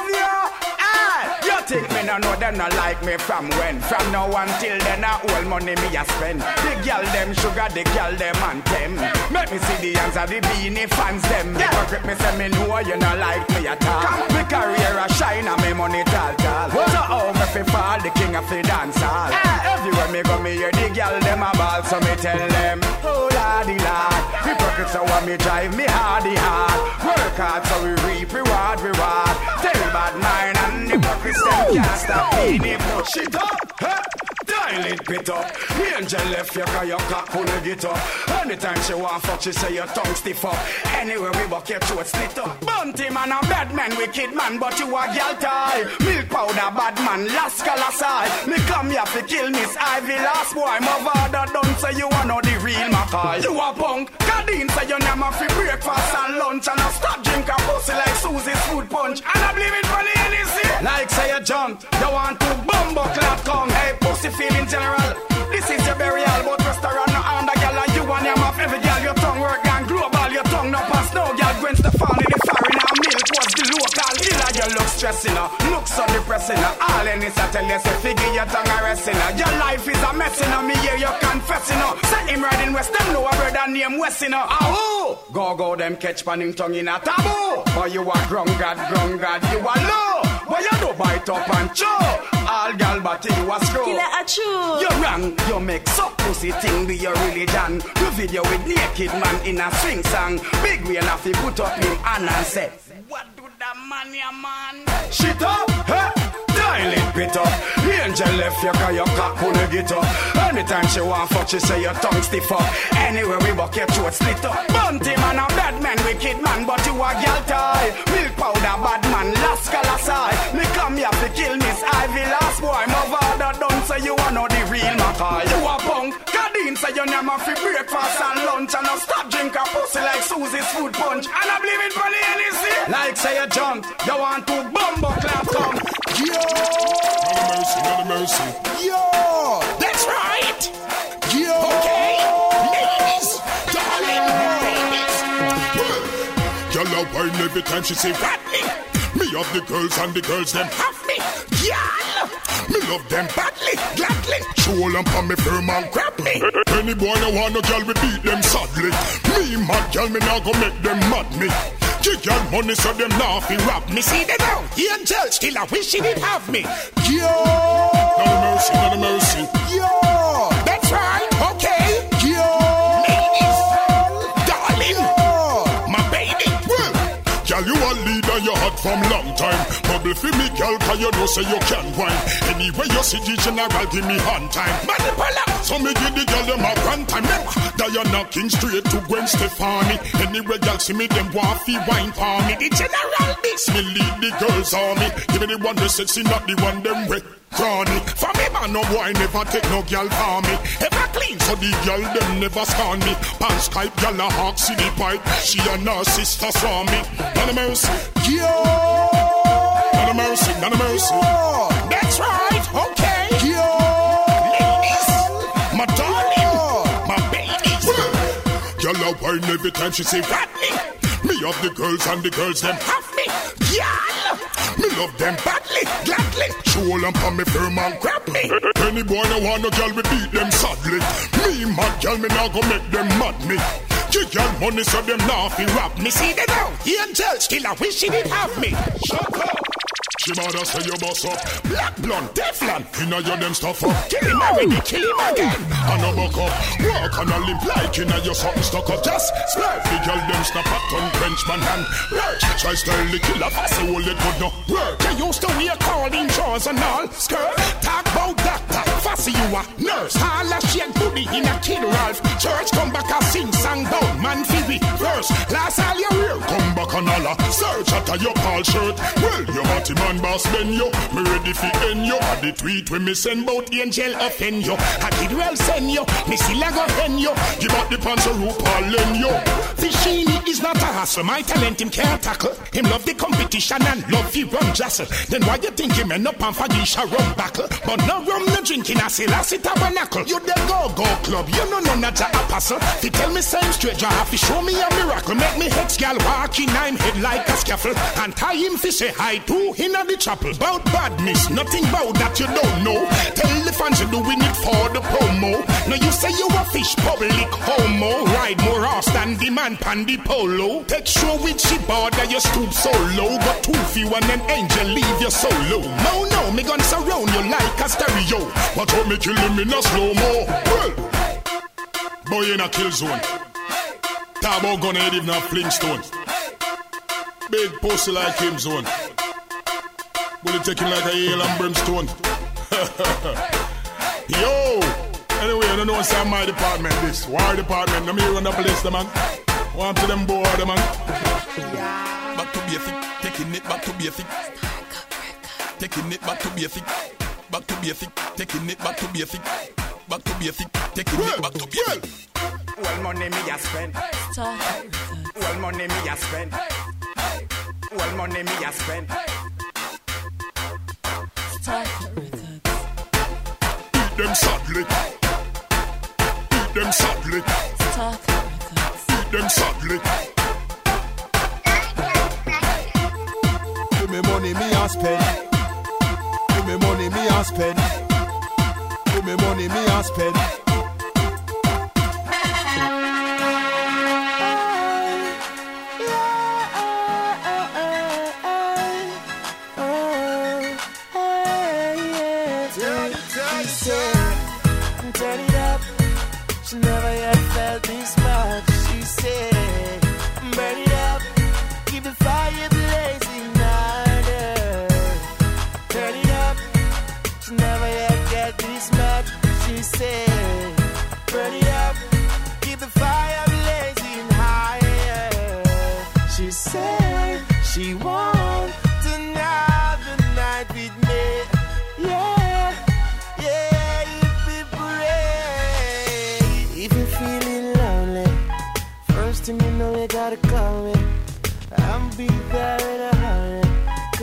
Think me no know them not like me from when? From now until then, I all money me a spend. The girl them sugar, the girl them and them. Make me see the hands of the Beenie fans them. Yeah. Hypocrite me say me know you not like me at all. Me career a shine and me money tall tall. So how me fi fall the king of the dance hall? Eh. Everywhere me go me hear the girl them a ball, so me tell them, oh lordy lord. Hypocrite so when me drive me hardy hard. Work hard so we reap reward reward. Tell bad mind and hypocrites them can't stop being it. Push it up, huh? Dial it bit up. Angel left you cause your cock couldn't get up. Anytime she want fuck, she say your tongue stiff up. Anyway, we buck your throat split up. Bounty man a bad man, wicked man, but you a gal tie. Milk powder, bad man, last calasai. Me come here to kill Miss Ivy, last boy. My father done say you are not the real Mackay. You a punk. Cadine say you never free breakfast and lunch. And I stop drink a pussy like Susie's food punch. And I believe it for the NEC. Like say you jump, you want to bumbo clap come. Hey, pussy feeling general. This is your burial, but restaurant no under gal and you and your mouth. Every gal your tongue work and global, your tongue no pass. No gal Gwen Stefani, the foreign and milk was the local. Killer, you look stressing her, look so depressing her. All in this I tell you, say figure your tongue arresting her. Uh. Your life is a mess in her, me hear you confessing her. Set him in West, them know a brother named Westin her. Ahoo! Go go them catch pan him tongue in a taboo. But you a grung god, grung god, you a low. But you don't bite up and chew. All gal but you a screw. Killer a true. You wrong, you make suck pussy thing be your religion. Do video with naked man in a swing song. Big wheel have to put up him hand and say, What do that man, ya man? Shit up, huh? Dial it bit up. Angel left you cause your cock couldn't get up. Anytime she want fuck, she say your tongue stiff up. Anyway, we buck your throat split up. Bounty man, a bad man, wicked man, but you a gal tie. Milk powder, bad man, last calasai. Me come here to kill Miss Ivy, last boy. My father done say you are not the real Mackay. You a punk. Cadine say you never free breakfast and lunch. And I stop drink a pussy like Susie's food punch. And I believe for the NEC. Like say you jump, you want to bumbo clap come. Yo! Not a mercy, not a mercy. Yo! That's right! Yo! Okay! Ladies! Darling! Ladies! Girl, I whine every time she say rat me. Me have the girls and the girls them have me. Girl! Me love them badly, gladly. Show them on me firm and grab me. Any boy no want no girl, we beat them sadly. Me mad girl, me now go make them mad me. Give girl money so them fi rob me. See them now, angel still I wish she did have me. Yo, not a mercy, not a mercy. Yo, that's right, okay. Yo, ladies, darling, Yo. my baby. Well, girl you a leader, you hot from long time. Bubble for me, girl, cause you know say you can wine. Anyway you see the general, give me hand time. Manipula, so me give the girl them a grand time. Them Diana King straight to Gwen Stefani. Anyway, girl see me them want fi wine for me. The general mix me lead the girls army. Give me the one they sexy, not the one them wet. Chrony. For me man, no boy never take no girl for me. Ever clean, so the girl them never scorn me. Pan Skype, girl a hawk see the pipe. She and her sister saw me. None of mercy. Yo! None of mercy, of mercy. That's right, okay. Yo! Ladies, my darling, my babies. A whine every time she say me. Me have the girls and the girls them have me. Girl, me love them badly, gladly. On me firm and grab me. Any boy want no girl, we beat them sadly. Me mad girl, me now go make them mad me. Give girl money so them now fi me. See them now, angel still I wish she did have me. Shut up. She mother say you boss up. Black blonde, Teflon Inna your them stuff up. Kill him already, kill him again. And a buck up. Walk on a limp like inna your something stuck up. Just spread the girl them snap a ton French man hand. Work, try style the killer Fast hold it good no. Work, you used to wear calling drawers and all. Skirt, talk about doctor Fussy you a nurse. Holla shake booty in a kid Ralph. Church come back a sing song down Man be verse Last all you hear Come back and holla. Search at a your call shirt. Well, your body man boss Ben yo. Me ready fi end yo. At the tweet when me send bout angel offend yo. I did well send yo. Me still a go yo. Give out the pants a rope all lend yo. Fishini is not a hustle. My talent him can't tackle. Him love the competition and love fi run jostle. Then why you think him end up on fagisha rum buckle? But no rum no drinking. I say last it tabernacle. You the go go club. You know none of the apostle. Fi tell me same straight. You have to show me a miracle. Make me hex gal walk in I'm head like a scaffold. And tie him fi say hi to in the chapel. Badness, nothing bout that you don't know. Tell the fans you're doing it for the promo. Now you say you a fish public homo. Ride more horse than the man pan the polo. Take show with she border you stoop so low. Got two few and an angel leave you solo. No, no, me gun surround you like a stereo. Watch how me kill him in a slow mo. Well, boy in a kill zone. About gun head even a flintstone. Big pussy like him zone. Will it take him like a hail and brimstone? Yo! Anyway, I don't know what's in my department this. War department, let me run the place, the man. One to them boy, the man. Back to basic, taking it back to basic. Taking it back to basic. Back to basic, taking it back to basic. Back to basic, taking it back to basic. Well, money me a spend. Well, money me a spend. Well, money me a spend. Beat them sadly. Beat them sadly. Beat them sadly. Give me money, me a spend. Give me money, me a spend. Give me money, me a spend. Said, up. She never yet felt this much. She said, up. Keep the fire blazing it up. She never yet get this much. She said,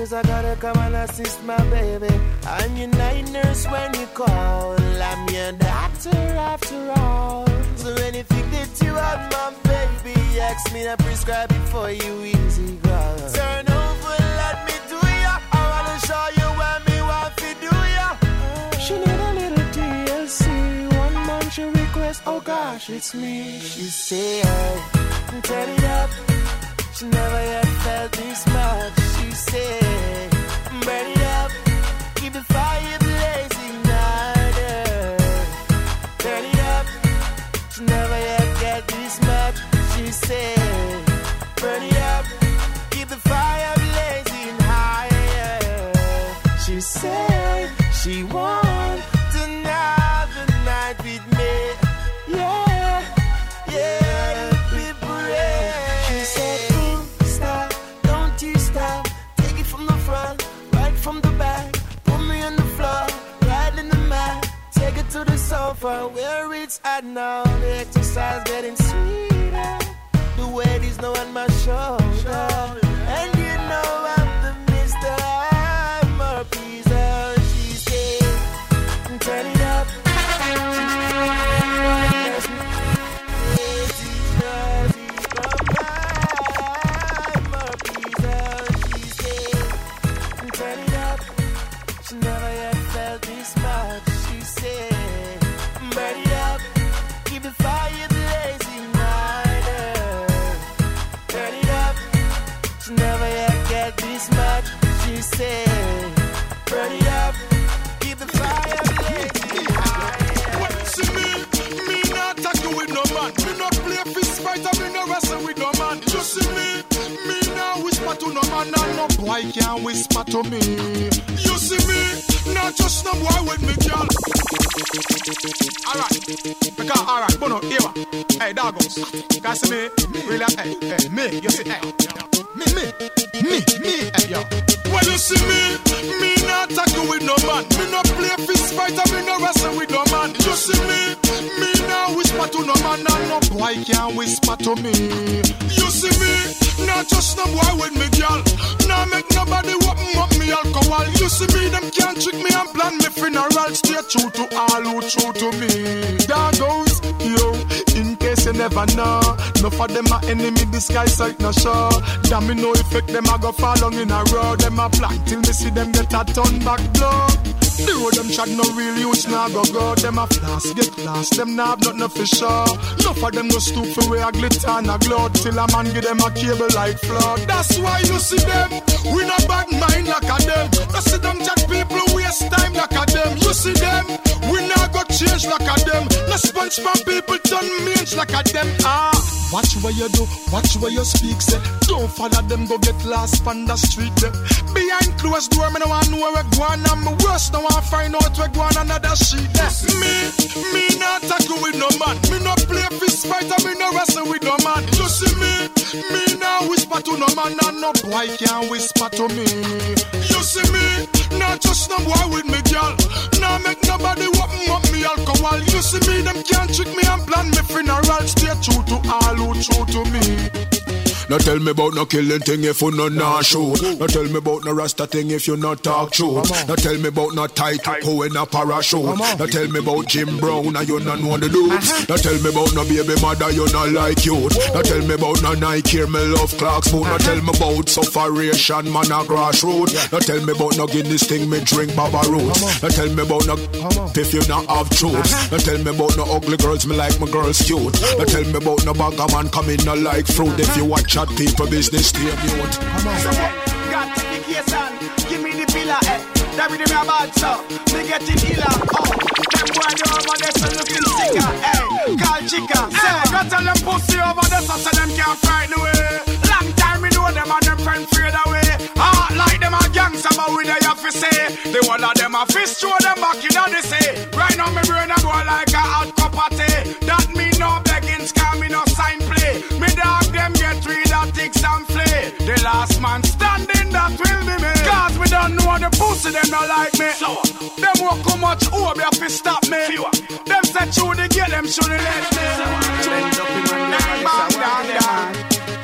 Cause I gotta come and assist my baby. I'm your night nurse when you call. I'm your doctor after all. So anything that you want, my baby, ask me to prescribe it for you easy, girl. Turn over, let me do ya. I wanna show you what me want to do ya. She need a little TLC. One month she request, oh gosh, it's me. She said, turn it up. She never yet felt this much. Said, burn it up. Keep the fire blazing it up. She never yet get. She burn it up. Keep the fire blazing higher. She said she want the where it's at now. The exercise getting sweeter. The weight is now on my shoulder. Disguise no show. Damn me no effect them a go fall long in a row. Them a plan till me see them get a turn back blow. The road them chat no real use now go go. Them a flash get class. Them nah have nothing for sure. No for them go stoop for wear glitter and a glow. Till a man give them a cable like flood. That's why you see them. We not bad mind like a them. No see them chat people waste time like a them. You see them. We not go change like a them. No from people turn mange like a them. Ah. Watch what you do, watch what you speak, say. Don't follow them, go get lost on the street. Them. Behind closed door, me no want know where go on. I'm worse, no want find out where go on another sheet. Eh. Me, me not tackle with no man. Me no play fist fight, and me no wrestle with no man. You see me, me now whisper to no man, and no boy can whisper to me. You see me, not just no boy with me, alcohol. You see me, them can't trick me and plan me funeral. Stay true to all who true to me. No tell me about no killing thing if you no nah shoot. No tell me about no rasta thing if you not talk truth. No tell me about no tight who in a parachute. No tell me about Jim Brown and you not know the dudes. No tell me about no baby mother you not like youth. No tell me about no Nike me love Clark's boot. No tell me about sufferation man a grassroot. No tell me about no Guinness thing me drink Baba roots. No tell me about no if you not have truth. No tell me about no ugly girls me like my girls cute. No tell me about no bagger man coming no like fruit. If you watch chat people business stay mute. So what? Got to the case and give me the pillar, eh. That be the me about so. Me get it illa, oh. Them boy they over there so looking sicker, eh. Call chica, say. Go tell them pussy over there so say them can't frighten away. Long time me know them and them friend fade away. Ah, like them a gangster, but we they have to say. The one of them a fist throw them back in the say. Right now me brain a go like a hot cup of tea. That me no begging, scam me no sign play. Me dog them get three that ticks and flay. The last man standing that will be me. Cause we don't know the pussy them not like me. So, Them walk how much over you fi stop me. Them say through the gate them shouldn't let me. Bang, bang, down, down.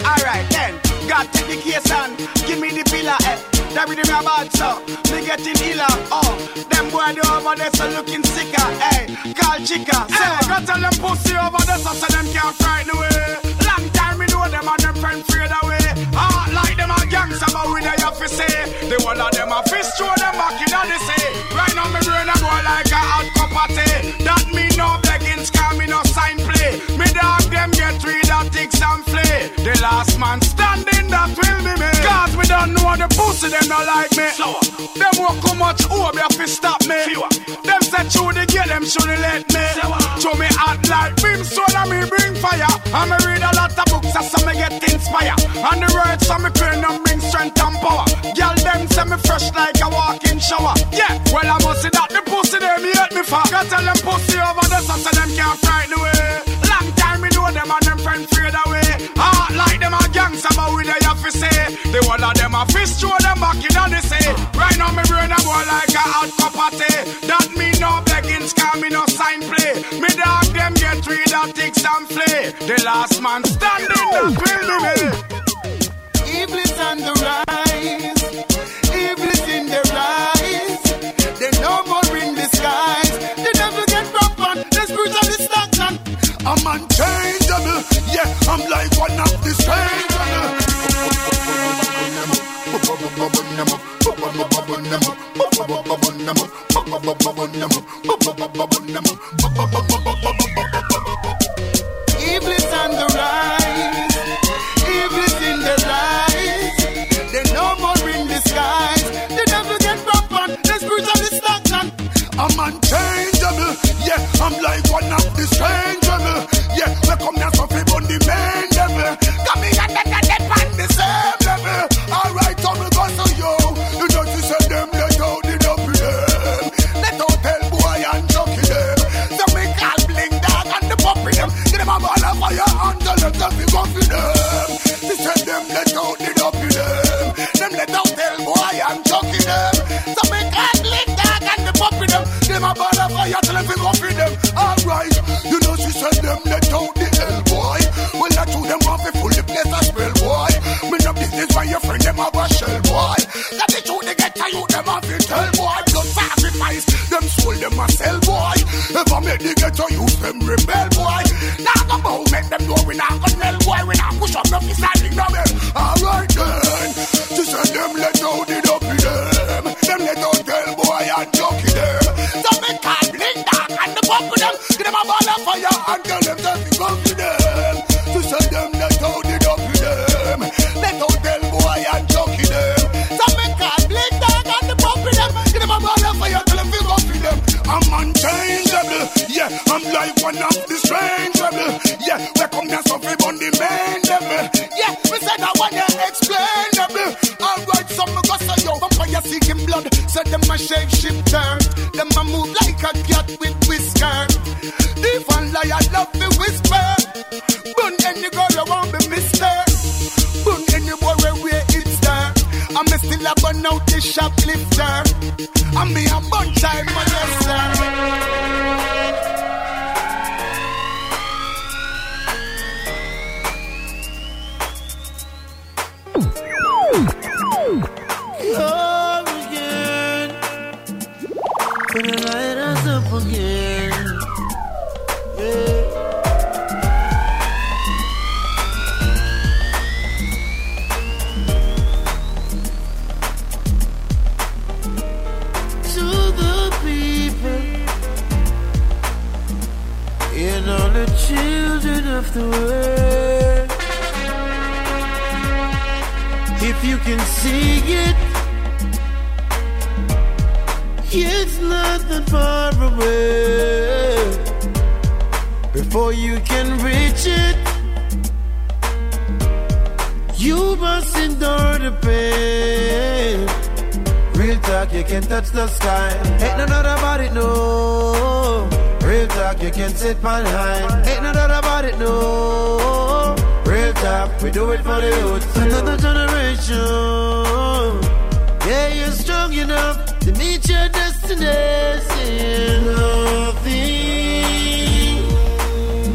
Alright then, God take the case and give me the pillar. Eh. That be the me about uh. so Me getting illa Oh Them boy they over there so looking sicker Hey Call chica Say Go tell them pussy over there so say them can't frighten away. Long time me know them and them friend fade away Ah like them a gangster but we they have to say. The one of them a fist throw them back in the say. Right now me brain a go like a hot cup of tea. That me no begging scam me no sign play. Me dog them get three that ticks and flay. The last man standing that will be me Cause we don't know the pussy them not like me. Them walk how much over you fi stop me. Them say through the gate them shouldn't let me. Show me hot like brimstone and me bring fire. And me read a lot of books so me get inspired. And the words so me pray and bring strength and power. Girl them say me fresh like a walking shower. Yeah, well I must see that the pussy them hate me for. Got tell them pussy over there so say them can't frighten away Long time me know them and them friend fade away Ah, like them a gangster but we they have to say. The one of them a fist throw them back in the say. Right now me brain a go like a hot cup of tea. That me no begging scam me no sign play. Me dog them get three that ticks and flay. The last man standing that will be me Evil is on the rise. Evil is in the rise. They no more in disguise. The devil get rough on The spirit of destruction I'm unchangeable. Yeah, I'm like one of the Evil is on the rise. Evil is in the rise. They no more in disguise. The devil get rough on the spirit of destruction. I'm unchangeable. Yeah, I'm like one of the strangeable. the fire till them up in them. Alright, you know she said them let out the hell boy. Well, that to them off full the place as well boy. Me no business why your friend them have a shell boy. That me truth the ghetto, you them have it tell boy. Blood sacrifice them soul them a sell boy. If I make the ghetto use them rebel boy. Now go bow make them know we not gonna boy. We not push up no fist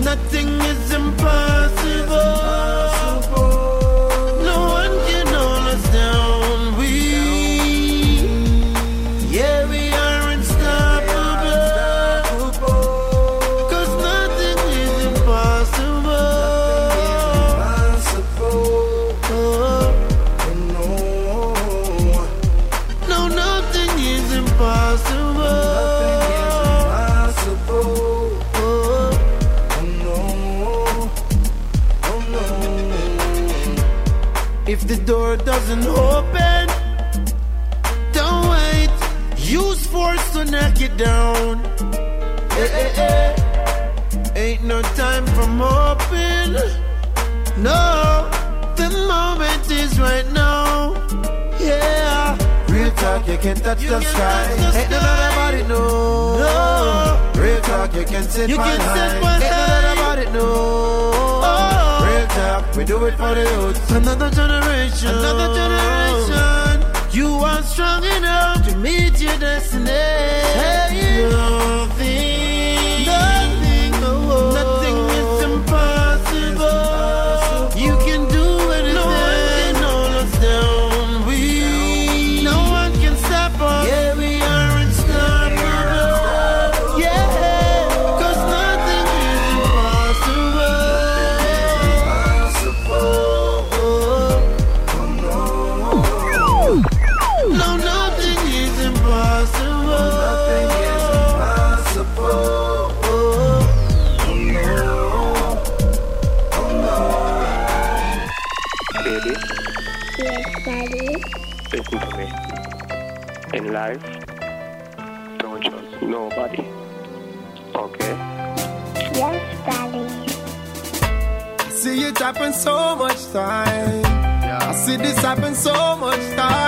なって can touch you the sky. Touch the Ain't nobody know. No. Real talk, you can sit you my can line. Sit Ain't nobody know. Oh. Real talk, we do it for the youth. Another generation. Another generation. You are strong enough to meet your destiny. Hey, you. Nothing. happen so much time. Yeah. I see this happen so much time.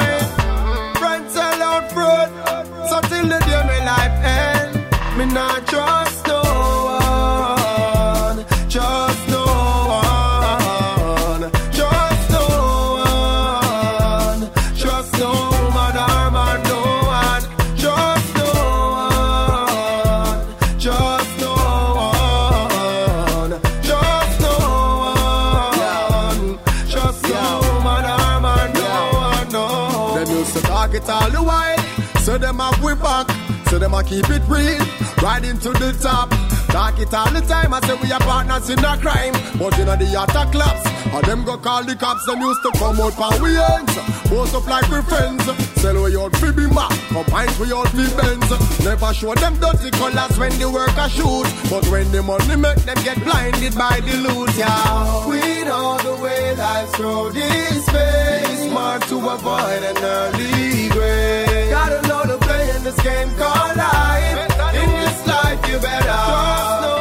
keep it real. Riding to the top. Talk it all the time. I say we are partners in a crime. But you know the yatta clubs. And uh, them go call the cops and used to come out for we ends. Both up like we friends. Sell we out for bimba. combine we out for bends. Never show them dirty colors when they work a shoot. But when the money make them get blinded by the loot, yeah. We know the way life's through this way. Smart to avoid an early grave. Gotta know to play in this game called life. In this life, you better trust no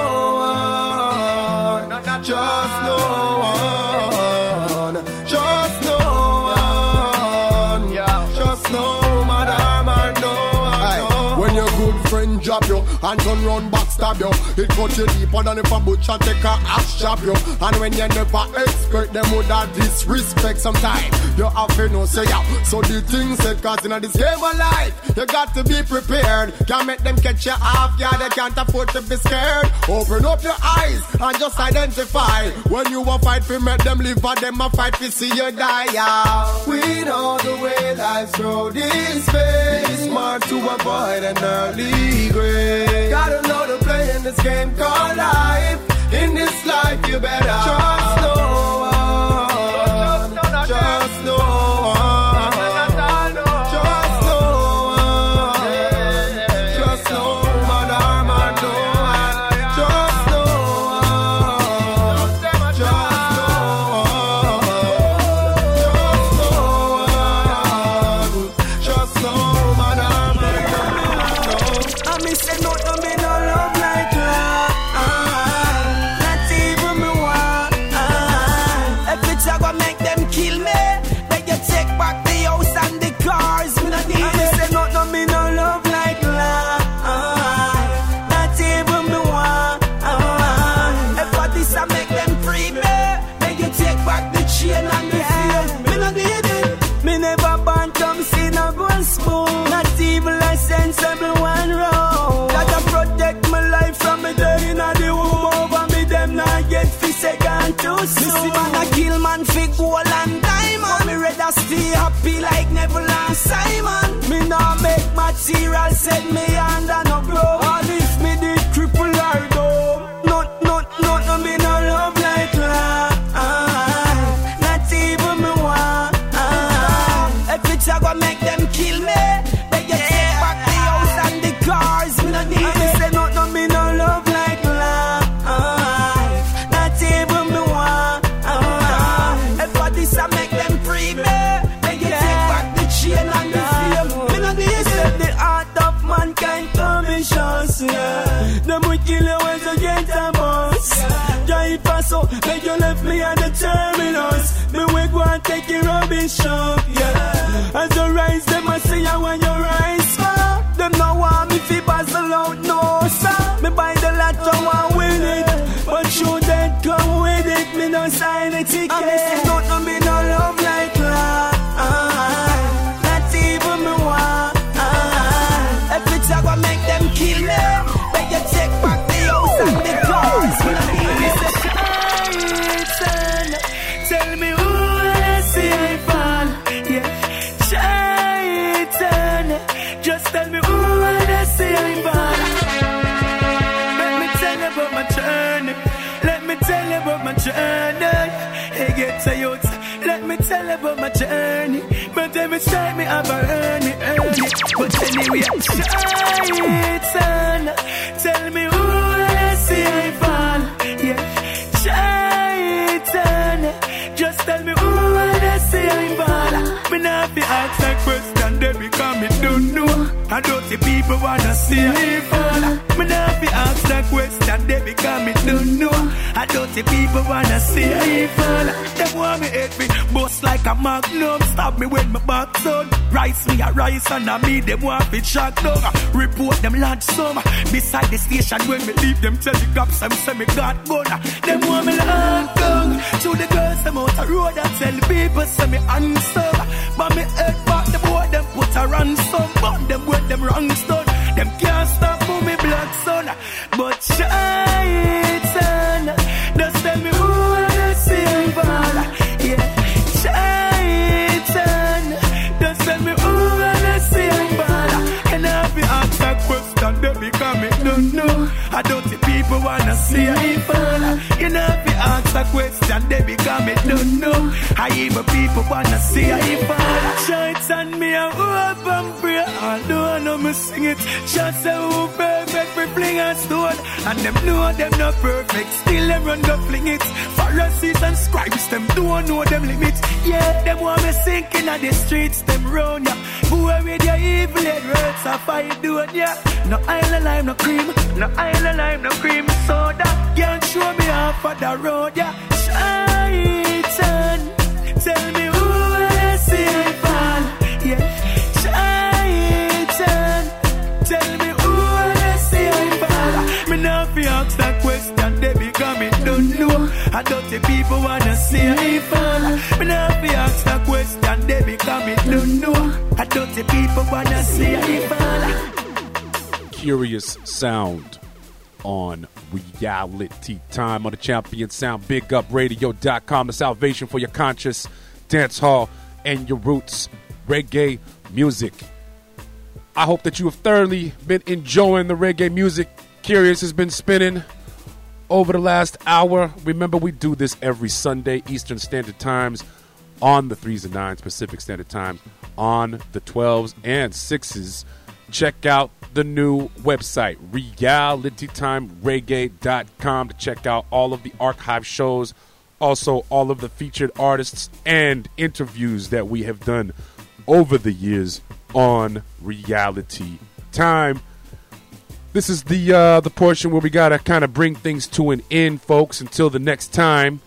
one. Trust no one. You and turn round backstab you, it cut you deeper than if a butcher take a axe chop you. And when you never expect them would have disrespect sometime, you have to know say yeah. So the thing said, cause in this game of life, you got to be prepared. Can't make them catch you off, yeah, they can't afford to be scared. Open up your eyes and just identify. When you a fight for make them live, but them a fight to see you die, yeah. We know the way life's road is faced. Smart to avoid an early grave. Gotta know to play in this game called life. In this life, you better trust no journey. Hey, get to youth. Let me tell about my journey. But every time me have a earn it, earn it. But anyway, Shaitan, tell me who I see I fall. Yeah, Shaitan, just tell me who I see I fall. Me not be ask that question, they become me don't know. I don't see people wanna see me fall. Me not be ask that question, they become me don't know. I don't see people wanna see me fall. Them want me hate me, bust like a magnum, stab me when my back done. Rice me a rice and a me them want be shot down. Report them large some beside the station when me leave them tell the cops them say me got gun. Them want me long down to the girls them out the road and tell people say me handsome. But me head back the boy them put a ransom, but them with them wrong stone. Them can't stop for me blood son. But Shaitan, me don't know. I don't see people people wanna see fall. You know ask a question, they become it don't know. I even people wanna see I fall. Shots on me and hope and pray. Although I know me sing it, shots say who perfect we fling and stone. And them know them not perfect, still them run go fling it. Pharisees and scribes, them don't know them limits. Yeah, them want me sinking at the streets, them round ya. Boy with your evil head words, I fight doing ya. No island lime, no cream, no island lime, no cream soda. Can't show me off of the road, yeah. Shaitan, tell me who I see fall, yeah. Shaitan, tell me who I see fall. Me now fi ask that question, they become it don't know. I don't the people wanna see I fall. Me now fi ask that question, they become it don't know. I don't the people wanna see I fall. Kurious Sound on Reality Time on the Champion Sound. BigUpRadio.com, the salvation for your conscious dance hall and your roots reggae music. I hope that you have thoroughly been enjoying the reggae music. Kurious has been spinning over the last hour. Remember, we do this every Sunday, Eastern Standard Times, on the 3s and 9s, Pacific Standard Times, on the 12s and 6s. Check out the new website, realitytimereggae.com, to check out all of the archive shows, also all of the featured artists and interviews that we have done over the years on Reality Time. This is the uh, the portion where we gotta kind of bring things to an end, folks. Until the next time,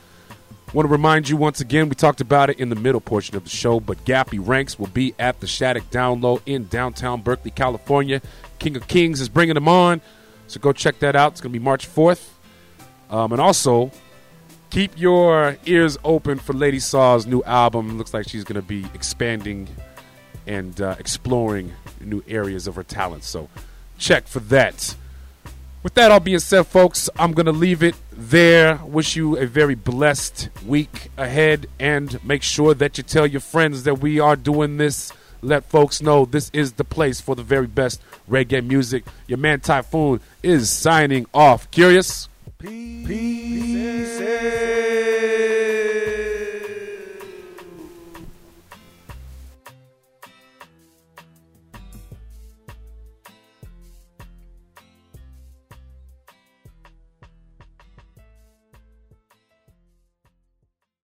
want to remind you once again we talked about it in the middle portion of the show, but Gappy Ranks will be at the Shattuck Down Low in downtown Berkeley, California. King of Kings is bringing them on, so go check that out. It's gonna be March fourth, um, and also keep your ears open for Lady Saw's new album. Looks like she's gonna be expanding and uh, exploring new areas of her talent. So check for that. With that all being said, folks, I'm going to leave it there. Wish you a very blessed week ahead and make sure that you tell your friends that we are doing this. Let folks know this is the place for the very best reggae music. Your man Taiyefoon is signing off. Kurious? Peace.